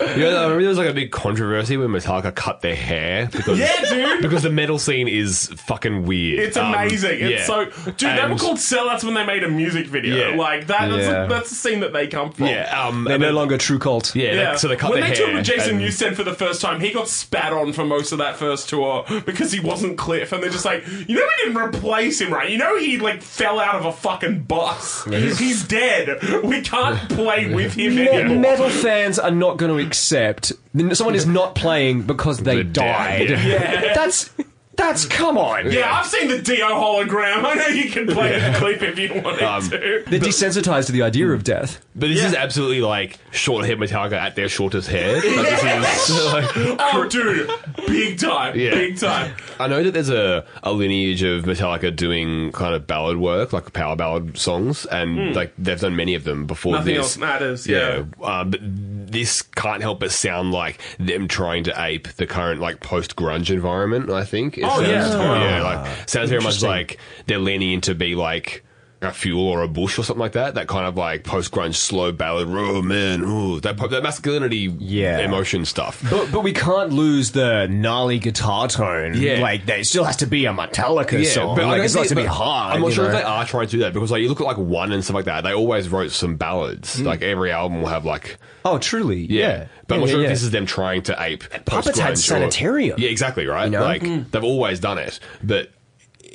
You know, I remember there was like a big controversy when Metallica cut their hair because Yeah, dude. because the metal scene is fucking weird. It's Um, amazing. It's yeah. so, dude. they were And- called sellouts when they made a music video. Yeah. Like that. That's, Yeah. a, that's the scene that they come from. yeah. Um, They're and no then- longer true cult. Yeah, Yeah. They, so they cut when their they hair. toured with Jason and- Newsted for the first time, he got spat on for most of that first tour because he wasn't Cliff, and they're just like, you know, we didn't replace him, right? You know, he like fell out of a fucking bus. he's dead. We can't play with him Me- anymore. metal fans are not going to accept someone is not playing because they They're died. dead. Yeah. That's That's come on. Yeah, I've seen the Dio hologram. I know you can play the clip if you wanted Um, to. They're desensitized to the idea of death. But this is absolutely like short hair Metallica at their shortest hair. Like, this is, like, Oh, dude, big time, Yeah. big time. I know that there's a, a lineage of Metallica doing kind of ballad work, like power ballad songs, and like they've done many of them before Hmm. Nothing this. else matters. Yeah. Uh, but this can't help but sound like them trying to ape the current like post grunge environment. I think. It Oh, sounds, yeah, totally. Oh, yeah, like sounds very much like they're leaning into be like. A fuel or a bush or something like that. That kind of like post grunge slow ballad. Oh man, ooh, that that masculinity, Yeah. emotion stuff. But, but we can't lose the gnarly guitar tone. Yeah. Like, there still has to be a Metallica song. I like, don't it's to be hard. I'm not sure if know? they are trying to do that because, like, you look at like one and stuff like that. They always wrote some ballads. Like every album will have like, Oh, truly. yeah. Yeah. But I'm not sure yeah, if this is them trying to ape. Puppets had post-grunge or- Sanitarium. Yeah, exactly right. You know? Like Hmm. they've always done it, but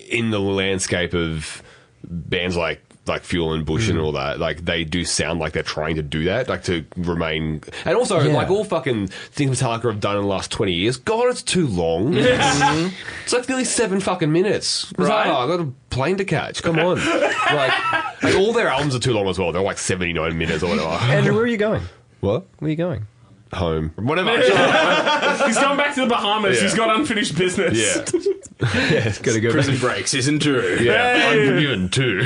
in the landscape of bands like. Like Fuel and Bush Hmm. and all that, like they do sound like they're trying to do that, like to remain, and also Yeah. like all fucking things Metallica have done in the last twenty years. God, it's too long. It's like nearly seven fucking minutes. It's like, Right. oh, I got a plane to catch. Come on. like, like, all their albums are too long as well. They're like 79 minutes or whatever. Andrew, where are you going? what? Where are you going? Home. Whatever. He's gone back to the Bahamas. Yeah. He's got unfinished business. yeah. Gotta go Prison Break season two. Yeah. Unforgiven too.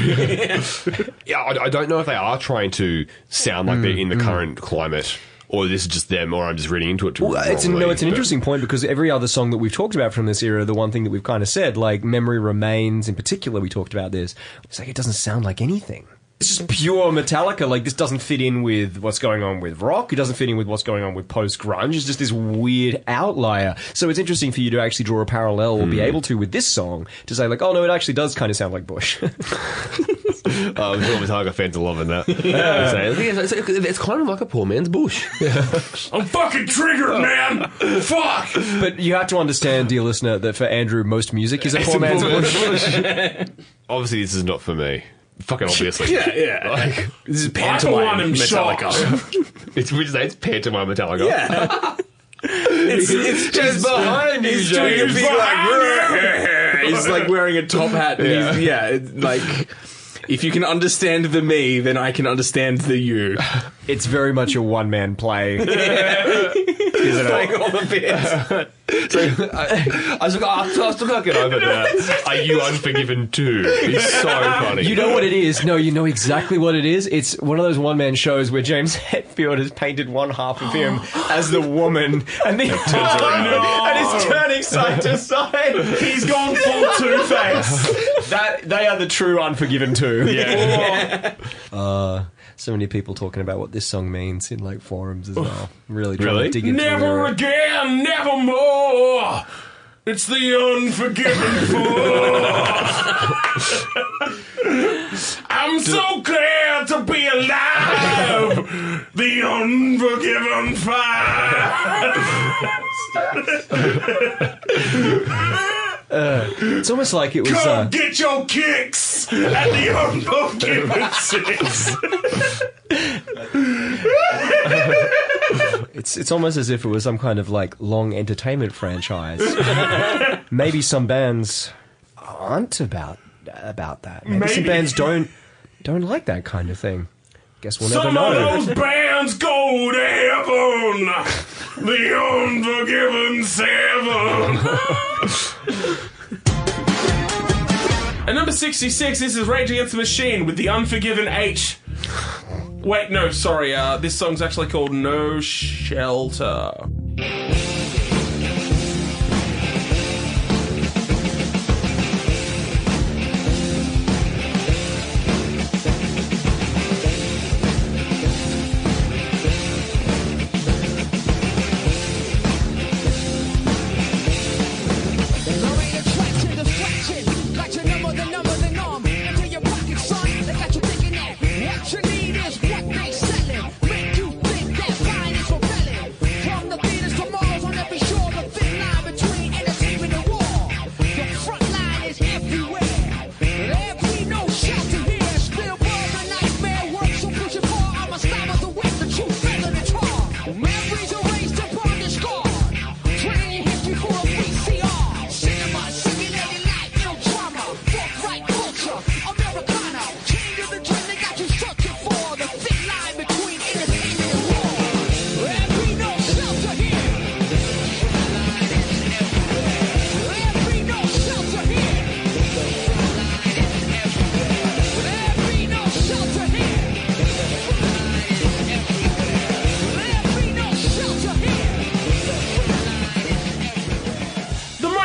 yeah, I, I don't know if they are trying to sound like they're in the mm, mm. current climate. Or this is just them, or I'm just reading into it too Well, it's an, no, it's an but- interesting point because every other song that we've talked about from this era, the one thing that we've kind of said, like "Memory Remains" in particular, we talked about this. It's like it doesn't sound like anything. It's just pure Metallica. Like this doesn't fit in with what's going on with rock. It doesn't fit in with what's going on with post grunge. It's just this weird outlier. So it's interesting for you to actually draw a parallel, or Hmm. be able to with this song, to say like, oh no, it actually does kind of sound like Bush. Oh, I'm sure Metallica fans are loving that. So, it's, it's, it's kind of like a poor man's bush. I'm fucking triggered, man. Fuck. but you have to understand, dear listener, that for Andrew, most music is a poor man's Bush. Obviously, this is not for me. Fucking obviously. Yeah, yeah. Like, This is pantomime Metallica. it's, say it's pantomime Metallica? Yeah. it's, it's just behind you, He's doing a James. big like. he's like wearing a top hat. And yeah, he's, yeah. It's like if you can understand the me, then I can understand the you. It's very much a one man play. Isn't it? Playing all the bits. So, I, I, was like, oh, I still can't get over that. Are you unforgiven too? It's so funny. You know what it is? No, you know exactly what it is. It's one of those one man shows where James Hetfield has painted one half of him as the woman, and then turns around. and is turning side to side. He's gone full Two Face. That they are the true Unforgiven two. Yeah. Uh, so many people talking about what this song means in like forums as well. Really, trying Really? to dig into it. Never it. Uh, again, never more. It's the unforgiven fool. I'm so glad to be alive. The unforgiven fire. It's almost like it was. Come Uh, get your kicks at the unforgiven six. It's it's almost as if it was some kind of like long entertainment franchise. Maybe some bands aren't about about that. Maybe, some bands don't don't like that kind of thing. Guess we'll never Some of those bands go to heaven. The Unforgiven Seven. At number 66, this is Rage Against the Machine with The Unforgiven H. Wait, no, sorry. Uh, this song's actually called No Shelter.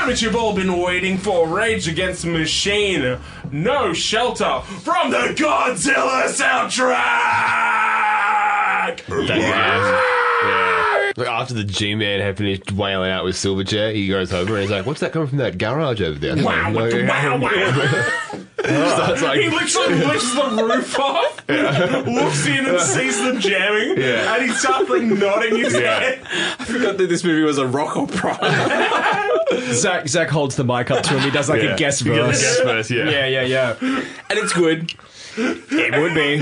Moment you've all been waiting for Rage Against the Machine. No shelter from the Godzilla soundtrack! That- yeah. Like after the G-Man had finished wailing out with Silverchair, he goes over and he's like, "What's that coming from that garage over there?" Wow, Like, wow, wow. Starts like, He literally lifts the roof off, looks in and sees them jamming, Yeah. and he starts like nodding his Yeah. head. I forgot that this movie was a rock opera. Zach Zach holds the mic up to him. He does like yeah. a guest He does a verse. guest verse, yeah. Yeah, yeah, yeah. and it's good. It would be.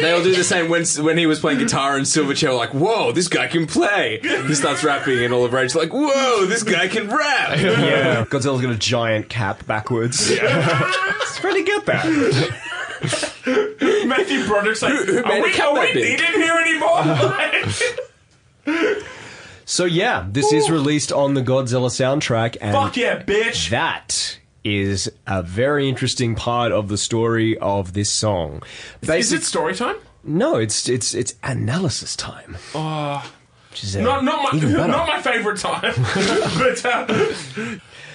They all do the same when when he was playing guitar and Silverchair were like, "Whoa, this guy can play." He starts rapping and all of Rage like, "Whoa, this guy can rap." Yeah. Godzilla's got a giant cap backwards. it's pretty good that. Matthew Broderick's like, who are made a we, cat are we needed here anymore? So yeah, this is released on the Godzilla soundtrack, and Fuck yeah, bitch! that is a very interesting part of the story of this song. Is it story time? no, it's it's it's analysis time. Oh, which is, uh, Not, not my, not my favorite time. but uh,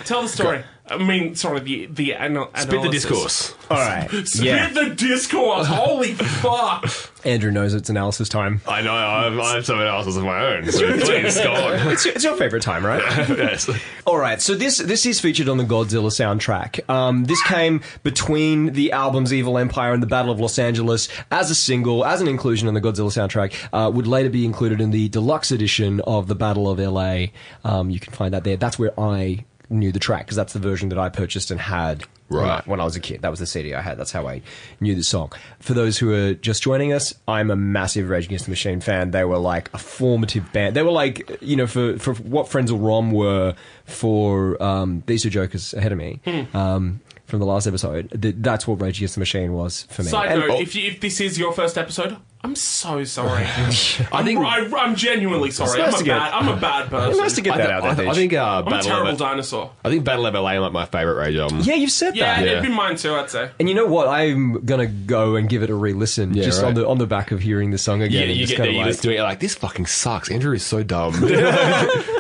tell the story. I mean, sorry, the the anal- Spit the analysis. discourse. All right, Spit yeah. the discourse. Holy fuck! Andrew knows it's analysis time. I know. I've, I have some analysis of my own. So please go on. It's your, it's your favorite time, right? yes. All right, so this this is featured on the Godzilla soundtrack. Um, this came between the albums Evil Empire and the Battle of Los Angeles as a single, as an inclusion on the Godzilla soundtrack. Uh, would later be included in the deluxe edition of the Battle of LA. Um, you can find that there. That's where I knew the track because that's the version that I purchased and had. When I, when I was a kid, that was the CD I had. That's how I knew the song. For those who are just joining us, I'm a massive Rage Against the Machine fan. They were like a formative band. They were like, you know, for, for what Frenzal Rhomb were for um, these two jokers ahead of me um, from the last episode. That's what Rage Against the Machine was for me. Side And- note: if, you, if this is your first episode, I'm so sorry. I I think- I, I'm genuinely sorry. I'm to a get- bad. I'm a bad person. nice to get that th- out I, there. th- I Deej. think uh, I'm a Battle terrible of dinosaur. I think Battle of LA like my favorite Rage album. yeah, you've said that. Yeah, that. it'd be mine too. I'd say. And you know what? I'm gonna go and give it a re-listen Yeah, just right. on the on the back of hearing the song Yeah, again. and you just get there, kinda you like- listen to it, you're like, this fucking sucks. Andrew is so dumb.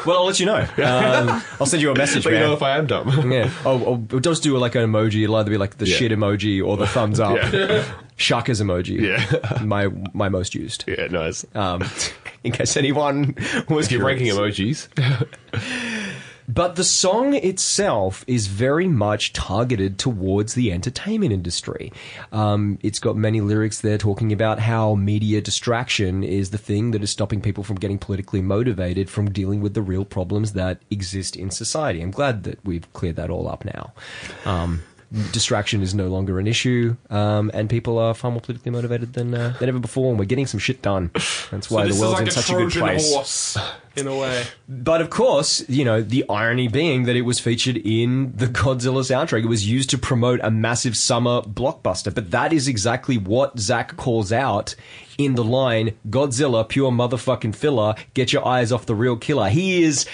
well, I'll let you know. Um, I'll send you a message, but you man. know if I am dumb. Yeah. Oh, oh, just do like an emoji. It'll either be like the Yeah. shit emoji or the thumbs up. Shaka's emoji. Yeah. my my most used. yeah, nice. Um, in case anyone was Keep ranking curious. emojis. But the song itself is very much targeted towards the entertainment industry. Um, it's got many lyrics there talking about how media distraction is the thing that is stopping people from getting politically motivated from dealing with the real problems that exist in society. I'm glad that we've cleared that all up now. Um, distraction is no longer an issue, um, and people are far more politically motivated than uh, than ever before, and we're getting some shit done. That's why this the world's like in a such a good place. horse, in a way. But of course, you know, the irony being that it was featured in the Godzilla soundtrack. It was used to promote a massive summer blockbuster. But that is exactly what Zack calls out in the line Godzilla, pure motherfucking filler, get your eyes off the real killer. He is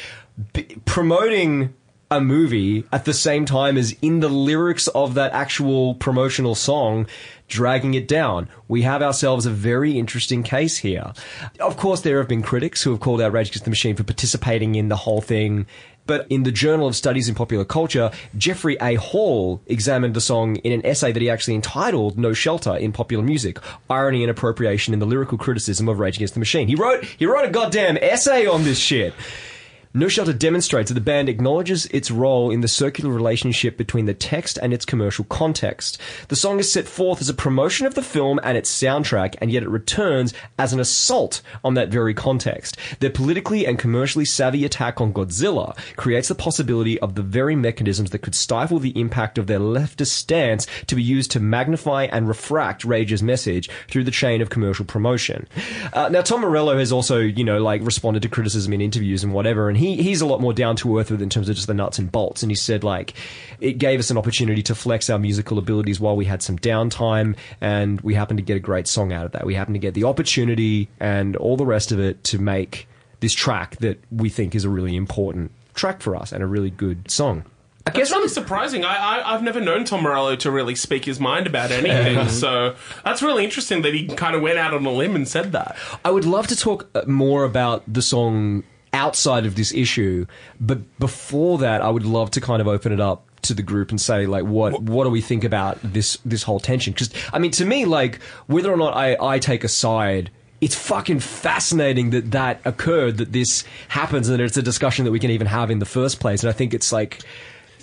b- promoting a movie at the same time as in the lyrics of that actual promotional song dragging it down. We have ourselves a very interesting case here. Of course, there have been critics who have called out Rage Against the Machine for participating in the whole thing. But in the Journal of Studies in Popular Culture, Jeffrey A. Hall examined the song in an essay that he actually entitled No Shelter in Popular Music, Irony and Appropriation in the Lyrical Criticism of Rage Against the Machine. He wrote, he wrote a goddamn essay on this shit. No demonstrates that the band acknowledges its role in the circular relationship between the text and its commercial context. The song is set forth as a promotion of the film and its soundtrack, and yet it returns as an assault on that very context. Their politically and commercially savvy attack on Godzilla creates the possibility of the very mechanisms that could stifle the impact of their leftist stance to be used to magnify and refract Rage's message through the chain of commercial promotion. Uh, now, Tom Morello has also, you know, like responded to criticism in interviews and whatever, and he, he's a lot more down to earth with in terms of just the nuts and bolts. And he said, like, it gave us an opportunity to flex our musical abilities while we had some downtime, and we happened to get a great song out of that. We happened to get the opportunity and all the rest of it to make this track that we think is a really important track for us and a really good song. I It's really surprising. I, I I've never known Tom Morello to really speak his mind about anything, so that's really interesting that he kind of went out on a limb and said that. I would love to talk uh, more about the song outside of this issue. But before that, I would love to kind of open it up to the group and say like what what do we think about this this whole tension because i mean to me like whether or not i i take a side it's fucking fascinating that that occurred that this happens and it's a discussion that we can even have in the first place and i think it's like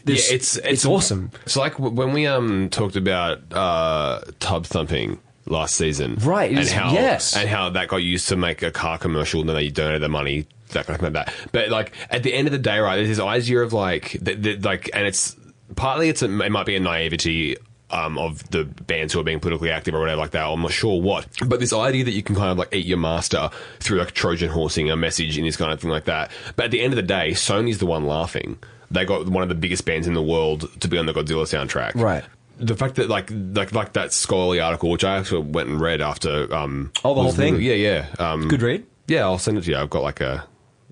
this, Yeah, it's- it's it's- awesome It's like when we um talked about uh, tub thumping last season, Right, And how yes. and how that got used to make a car commercial, and then they donated the money, that kind of thing like that. But like at the end of the day, right, there's this idea of like, th- th- like, and it's partly it's a, it might be a naivety. Um, of the bands who are being politically active or whatever like that, I'm not sure what. But this idea that you can kind of like eat your master through like Trojan horsing a message in this kind of thing like that. But at the end of the day, Sony's the one laughing. They got one of the biggest bands in the world to be on the Godzilla soundtrack Right. The fact that like like like that scholarly article, which I actually went and read after. Um, Oh, the whole thing? Yeah, yeah. Um, good read Yeah, I'll send it to you. I've got like a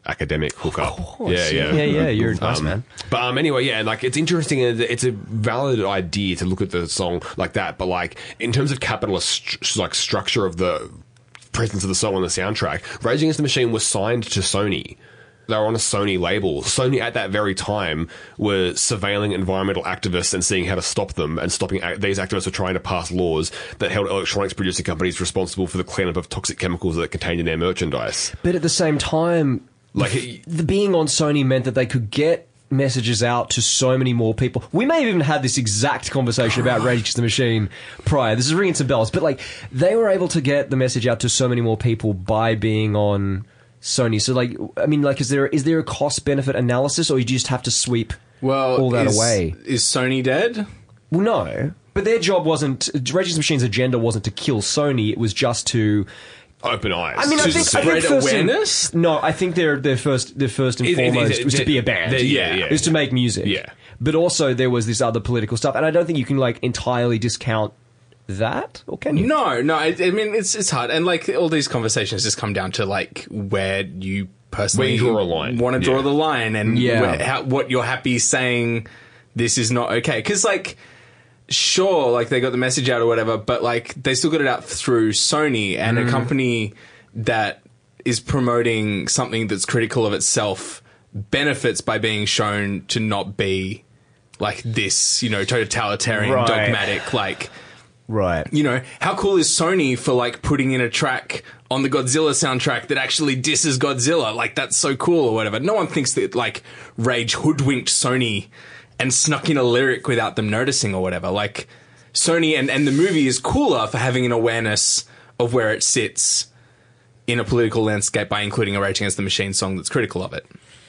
academic hookup. course. Yeah, yeah, Yeah, yeah, you're a nice Um, man. But um, anyway, yeah, like it's interesting. and It's a valid idea to look at the song like that. But like in terms of capitalist like structure of the presence of the song on the soundtrack, Rage Against the Machine was signed to Sony. They were on a Sony label. Sony at that very time were surveilling environmental activists and seeing how to stop them. And stopping ac- these activists were trying to pass laws that held electronics producing companies responsible for the cleanup of toxic chemicals that contained in their merchandise. but at the same time Like, the being on Sony meant that they could get messages out to so many more people. We may have even had this exact conversation about Rage Against the Machine prior. This is ringing some bells, but like they were able to get the message out to so many more people by being on Sony. So like, I mean, like, is there is there a cost benefit analysis, or you just have to sweep Well, all that is, away? Is Sony dead? Well, no. But their job wasn't Reggie's Machine's agenda wasn't to kill Sony. It was just to Open eyes. I mean, I think, I think awareness? no, I think their their first their first and is foremost it- was to be a band. the- yeah, yeah. was to make music. Yeah. but also there was this other political stuff, and I don't think you can like entirely discount that, or can you? No, no. I, I mean, it's it's hard, and like all these conversations just come down to like where you personally Where you draw a line. want to draw Yeah. the line, and Yeah. where, how, what you're happy saying. This is not okay because like. Sure, like they got the message out or whatever, but like they still got it out through Sony and Mm. a company that is promoting something that's critical of itself benefits by being shown to not be like this, you know, totalitarian, Right. dogmatic, like Right. you know, how cool is Sony for like putting in a track on the Godzilla soundtrack that actually disses Godzilla? Like that's so cool or whatever. No one thinks that like Rage hoodwinked Sony and snuck in a lyric without them noticing or whatever. Like Sony and, and the movie is cooler for having an awareness of where it sits in a political landscape by including a Rage Against the Machine song that's critical of it.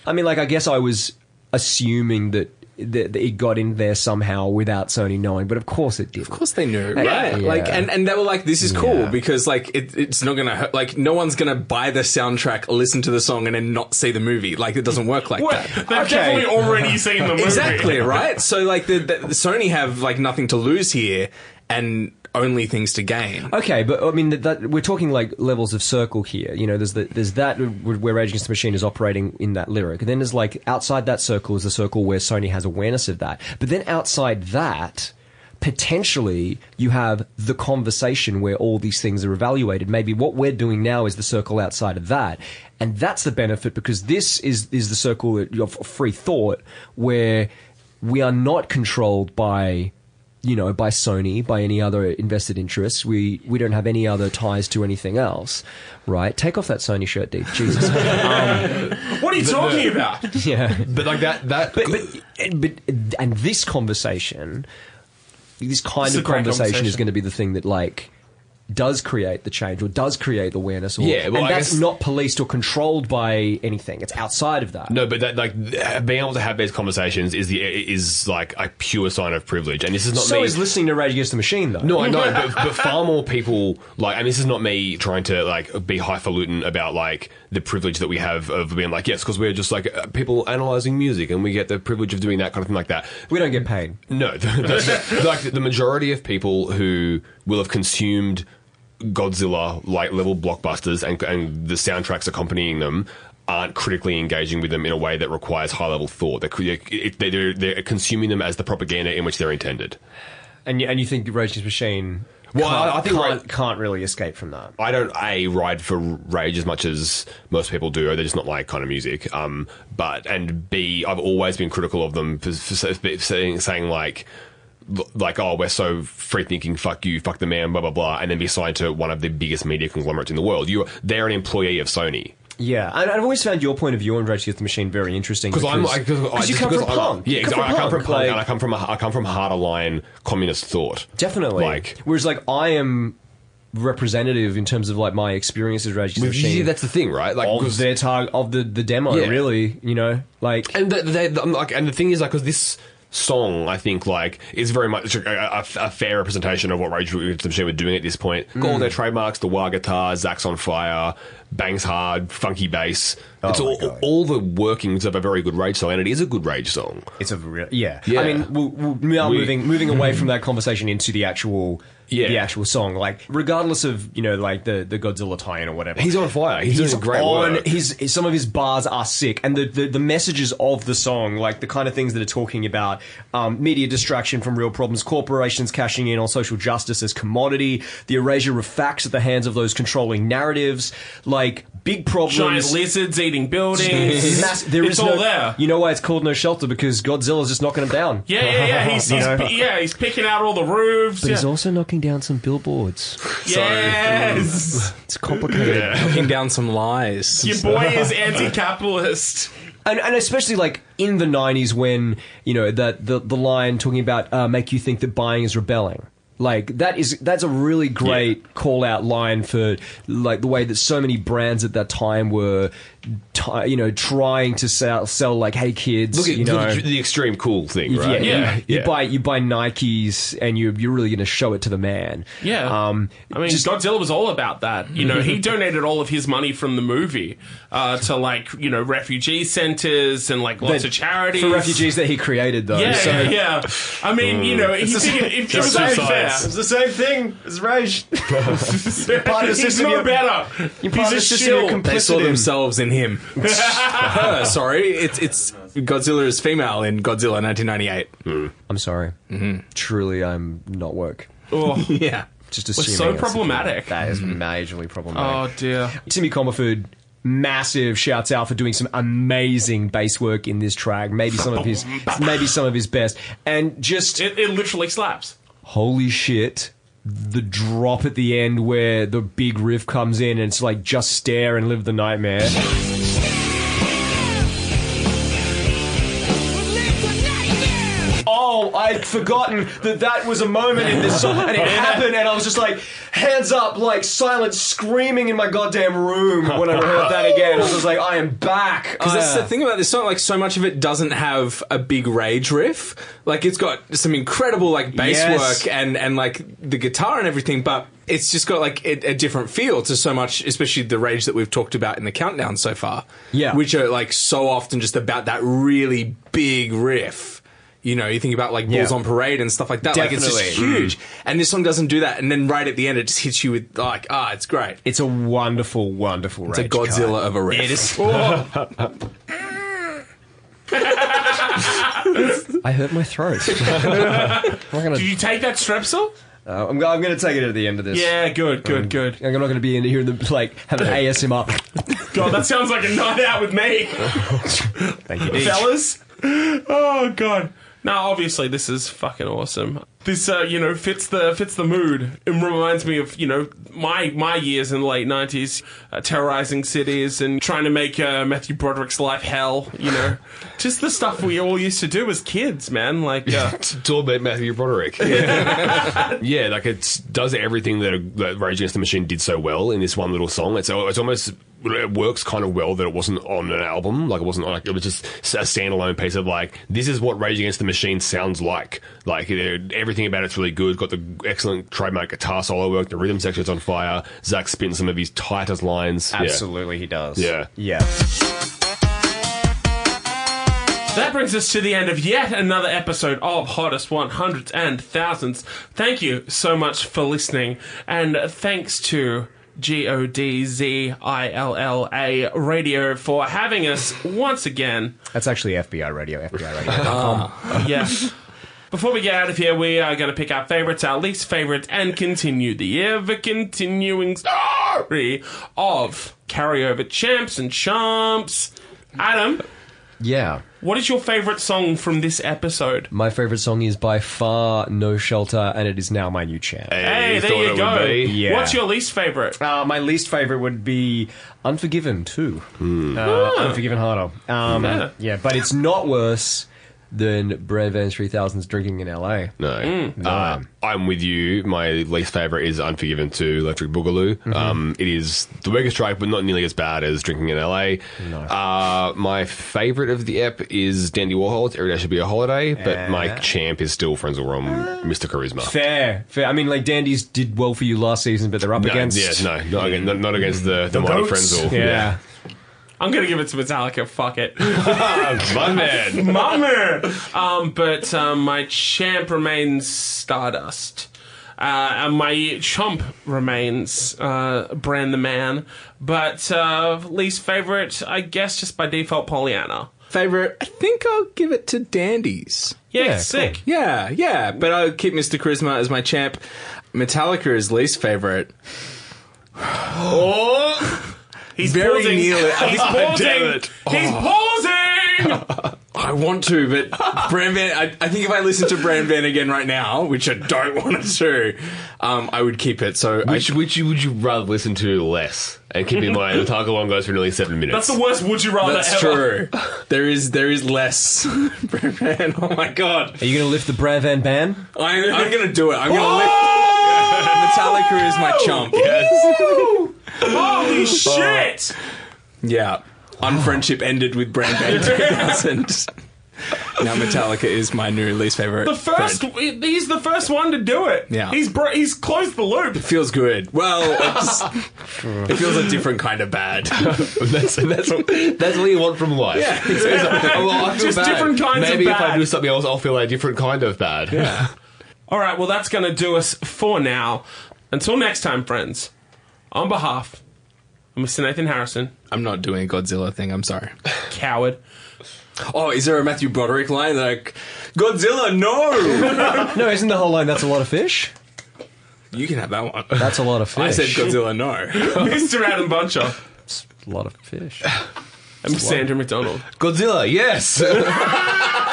I mean, like I guess I was assuming that, that, that it got in there somehow without Sony knowing, but of course it did. Of course they knew, Yeah. right? Like, and, and they were like, "This is cool Yeah. because like it, it's not gonna hurt. Like, no one's gonna buy the soundtrack, listen to the song, and then not see the movie. Like, it doesn't work like Well, that." they've Okay. definitely already seen the movie. Exactly right. So like, the, the, the Sony have like nothing to lose here, and only things to gain. Okay, but I mean that, that we're talking like levels of circle here. You know, there's the, there's that where Rage Against the Machine is operating in that lyric, and then there's like outside that circle is the circle where Sony has awareness of that. But then outside that, potentially you have the conversation where all these things are evaluated. Maybe what we're doing now is the circle outside of that, and that's the benefit because this is is the circle of free thought where we are not controlled by you know, by Sony, by any other invested interests. We we don't have any other ties to anything else, right? Take off that Sony shirt, Dave. Jesus. Um, What are you talking about? yeah. but like that, that, But, but but and this conversation, this kind It's of great conversation, is going to be the thing that like does create the change or does create the awareness. Or, Yeah, well, and that's guess- not policed or controlled by anything. It's outside of that. No, but that like being able to have these conversations is the is like a pure sign of privilege, and this is not So me. is listening to Rage Against the Machine, though. no, I know, but, but far more people like. I mean, this is not me trying to like be highfalutin about like the privilege that we have of being like yes, because we're just like uh, people analyzing music, and we get the privilege of doing that kind of thing like that. we don't get paid. No, the, the, like the majority of people who will have consumed Godzilla like level blockbusters and, and the soundtracks accompanying them aren't critically engaging with them in a way that requires high level thought. They're, they're, they're consuming them as the propaganda in which they're intended. And you, and you think Rage Machine Well, I, I can't, think can't, can't really escape from that. I don't a ride for rage as much as most people do. They're just not my kind of music. Um, but and b I've always been critical of them for, for saying, saying like. Like oh we're so free thinking fuck you fuck the man blah blah blah and then be signed to one of the biggest media conglomerates in the world you they're an employee of Sony Yeah, and I've always found your point of view on Rage Against the Machine very interesting because I'm like because I- you come because from punk. yeah exactly. I come from punk like- and I come from a, I come from harder line communist thought Definitely. like Whereas, like, I am representative in terms of like my experiences with Rage Against the Machine. yeah, that's the thing right like of 'cause- their target of the the demo, Yeah. really. You know, like and the, they, I'm like, and the thing is, like, because this song, I think, like, is very much a, a, a fair representation of what Rage Against the Machine were doing at this point. Got all mm. their trademarks: the wah guitar, Zach's on fire, bangs hard, funky bass. it's all, God. all the workings of a very good Rage song, and it is a good Rage song. it's a real yeah. Yeah. I mean, we'll, we are We- moving moving away from that conversation into the actual. Yeah. The actual song, like regardless of you know, like the the Godzilla tie-in or whatever, He's on fire. He's, doing great on work. his some of his bars are sick and the, the the messages of the song like the kind of things that are talking about um, media distraction from real problems corporations cashing in on social justice as commodity the erasure of facts at the hands of those controlling narratives like big problems Giant lizards eating buildings. Mass- there it's is all no, there. You know why it's called No Shelter? Because Godzilla's just knocking them down. Yeah, yeah, yeah. He's, You he's, know? yeah, he's picking out all the roofs. But yeah. he's also knocking down some billboards. yes. It's complicated. Knocking down some lies. Your boy is anti-capitalist. and, and especially like in the 90s when you know that the the line talking about uh, make you think that buying is rebelling like that is that's a really great call out line for like the way that so many brands at that time were t- you know trying to sell sell like hey kids Look at, you know look at the extreme cool thing, right? Yeah. You, you buy you buy Nikes and you you're really going to show it to the man. Yeah. Um, I mean, just- Godzilla was all about that. You know, he donated all of his money from the movie uh, to like you know refugee centers and like lots that- of charities for refugees that he created though. Yeah, so yeah, yeah. I mean, you know, he figured if it was only fair. It's the same thing as rage. part of the He's system no you're- better. You're part He's of a the system you're shill. They saw themselves in him. Her, sorry, it's it's Godzilla is female in Godzilla 1998. Hmm. I'm sorry. Mm-hmm. Truly, I'm not woke. Oh, Yeah. Just was assuming. so that's- problematic. That is mm-hmm. majorly problematic. Oh dear. Timmy Commerford, massive shouts out for doing some amazing bass work in this track. Maybe some of his, maybe some of his best, and just It, it literally slaps. holy shit. The drop at the end where the big riff comes in and it's like just stare and live the nightmare. I'd forgotten that that was a moment in this song, and it happened, and I was just like, hands up, like silent screaming in my goddamn room when I heard that again. I was like, I am back. Because that's the ah. thing about this song. Like, so much of it doesn't have a big rage riff. Like, it's got some incredible like bass Yes. work and and like the guitar and everything, but it's just got like a, a different feel to so much, especially the rage that we've talked about in the countdown so far. Yeah. which are like so often just about that really big riff. You know, you think about like Bulls Yeah. on Parade and stuff like that. Like, it's just Definitely. huge. And this song doesn't do that. And then right at the end, it just hits you with like, ah, it's great. It's a wonderful, wonderful It's a Godzilla cut. of a riff. It is. I hurt my throat. Gonna. Did you take that strepsil? Uh, I'm, I'm going to take it at the end of this. Yeah, good, good, good. I'm not going to be in here and like have an ASMR. God, that sounds like a night out with me, Thank you, fellas. Oh God. Now, obviously, this is fucking awesome. This, uh, you know, fits the fits the mood. It reminds me of you know my my years in the late nineties, uh, terrorizing cities and trying to make uh, Matthew Broderick's life hell. You know, just the stuff we all used to do as kids, man. Like, uh, about Matthew Broderick. yeah, like it does everything that, that Rage Against the Machine did so well in this one little song. It's it's almost it works kind of well that it wasn't on an album. Like it wasn't like it was just a standalone piece of like this is what Rage Against the Machine sounds like. Like it, everything about it's really good. Got the excellent trademark guitar solo work. The rhythm section's on fire. Zach spins some of his tightest lines. Yeah. Absolutely, he does. Yeah. Yeah. That brings us to the end of yet another episode of Hottest 100s and Thousands. Thank you so much for listening, and thanks to G O D Z I L L A Radio for having us once again. That's actually FBI radio. FBI radio. Yeah. Before we get out of here, we are going to pick our favorites, our least favorite, and continue the ever continuing story of carryover champs and chumps. Adam, Yeah. what is your favorite song from this episode? My favorite song is by far No Shelter, and it is now my new champ. Hey, you there thought you it go. be? Yeah. What's your least favorite? Uh, my least favorite would be Unforgiven too. Uh, Unforgiven harder. Um, Yeah. yeah. but it's not worse than Bran Van 3000's drinking in LA. No. No. Uh, I'm with you. My least favourite is Unforgiven 2 Electric Boogaloo. Um, it is the weakest track, but not nearly as bad as Drinking in LA. Uh, my favourite of the ep is Dandy Warhol's Every Day Should Be a Holiday, but my champ is still Friends Frenzal Rhomb, Mr. Charisma. Fair, fair. I mean, like Dandies did well for you last season, but they're up No, against. yeah, no, not against, not, not against the, the, minor goats. Frenzal. Yeah. I'm going to give it to Metallica. Fuck it. My man. Mama! Um, but um, my champ remains Stardust. Uh, and my chump remains uh, Brand the Man. But uh, least favorite, I guess, just by default, Pollyanna. Favorite? I think I'll give it to Dandies. Yeah, Yeah, sick. Yeah, yeah, but I'll keep Mr. Charisma as my champ. Metallica is least favorite. Oh! He's Very pausing. nearly- He's God pausing. damn it. He's pausing! I want to, but Bran Van. I, I think if I listen to Bran Van again right now, which I don't want to do, um, I would keep it. So I Which, which would you rather listen to less? And keep in mind, the Taco Long goes for nearly seven minutes. That's the worst would you rather That's ever. true. There is there is less. Bran Van. Oh my god. Are you going to lift the Bran Van ban? I'm, I'm gonna do it. I'm gonna lift. Metallica is my chump. Yes. Holy shit! Yeah. Unfriendship ended with Bran Van 2000. now Metallica is my new least favorite. The first, friend. he's the first one to do it. Yeah. He's bro- he's closed the loop. It feels good. Well, it's, it feels a different kind of bad. that's, that's, what, that's what you want from life. Yeah, Oh, well, I feel Just bad. different kinds of Maybe if. I do something else, I'll feel a different kind of bad. Yeah. All right, well, that's going to do us for now. Until next time, friends, on behalf of Mr. Nathan Harrison, I'm not doing a Godzilla thing. I'm sorry. coward, Oh, is there a Matthew Broderick line like Godzilla? No, No, isn't the whole line that's a lot of fish? you can have that one. That's a lot of fish. I said Godzilla. No. Mr. Adam Buncher, A lot of fish. and Sandra McDonald. Godzilla, yes.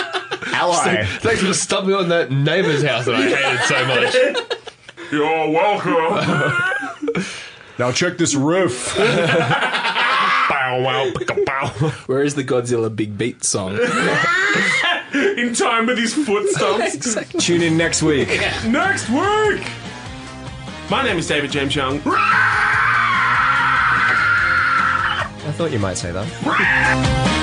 Ally. Thanks for stumping on that neighbour's house that I hated so much. You're welcome. now check this roof. bow, wow, bow. Where is the Godzilla Big Beat song? In time with his foot stomps. Tune in next week. Next week. My name is David James Young. I thought you might say that.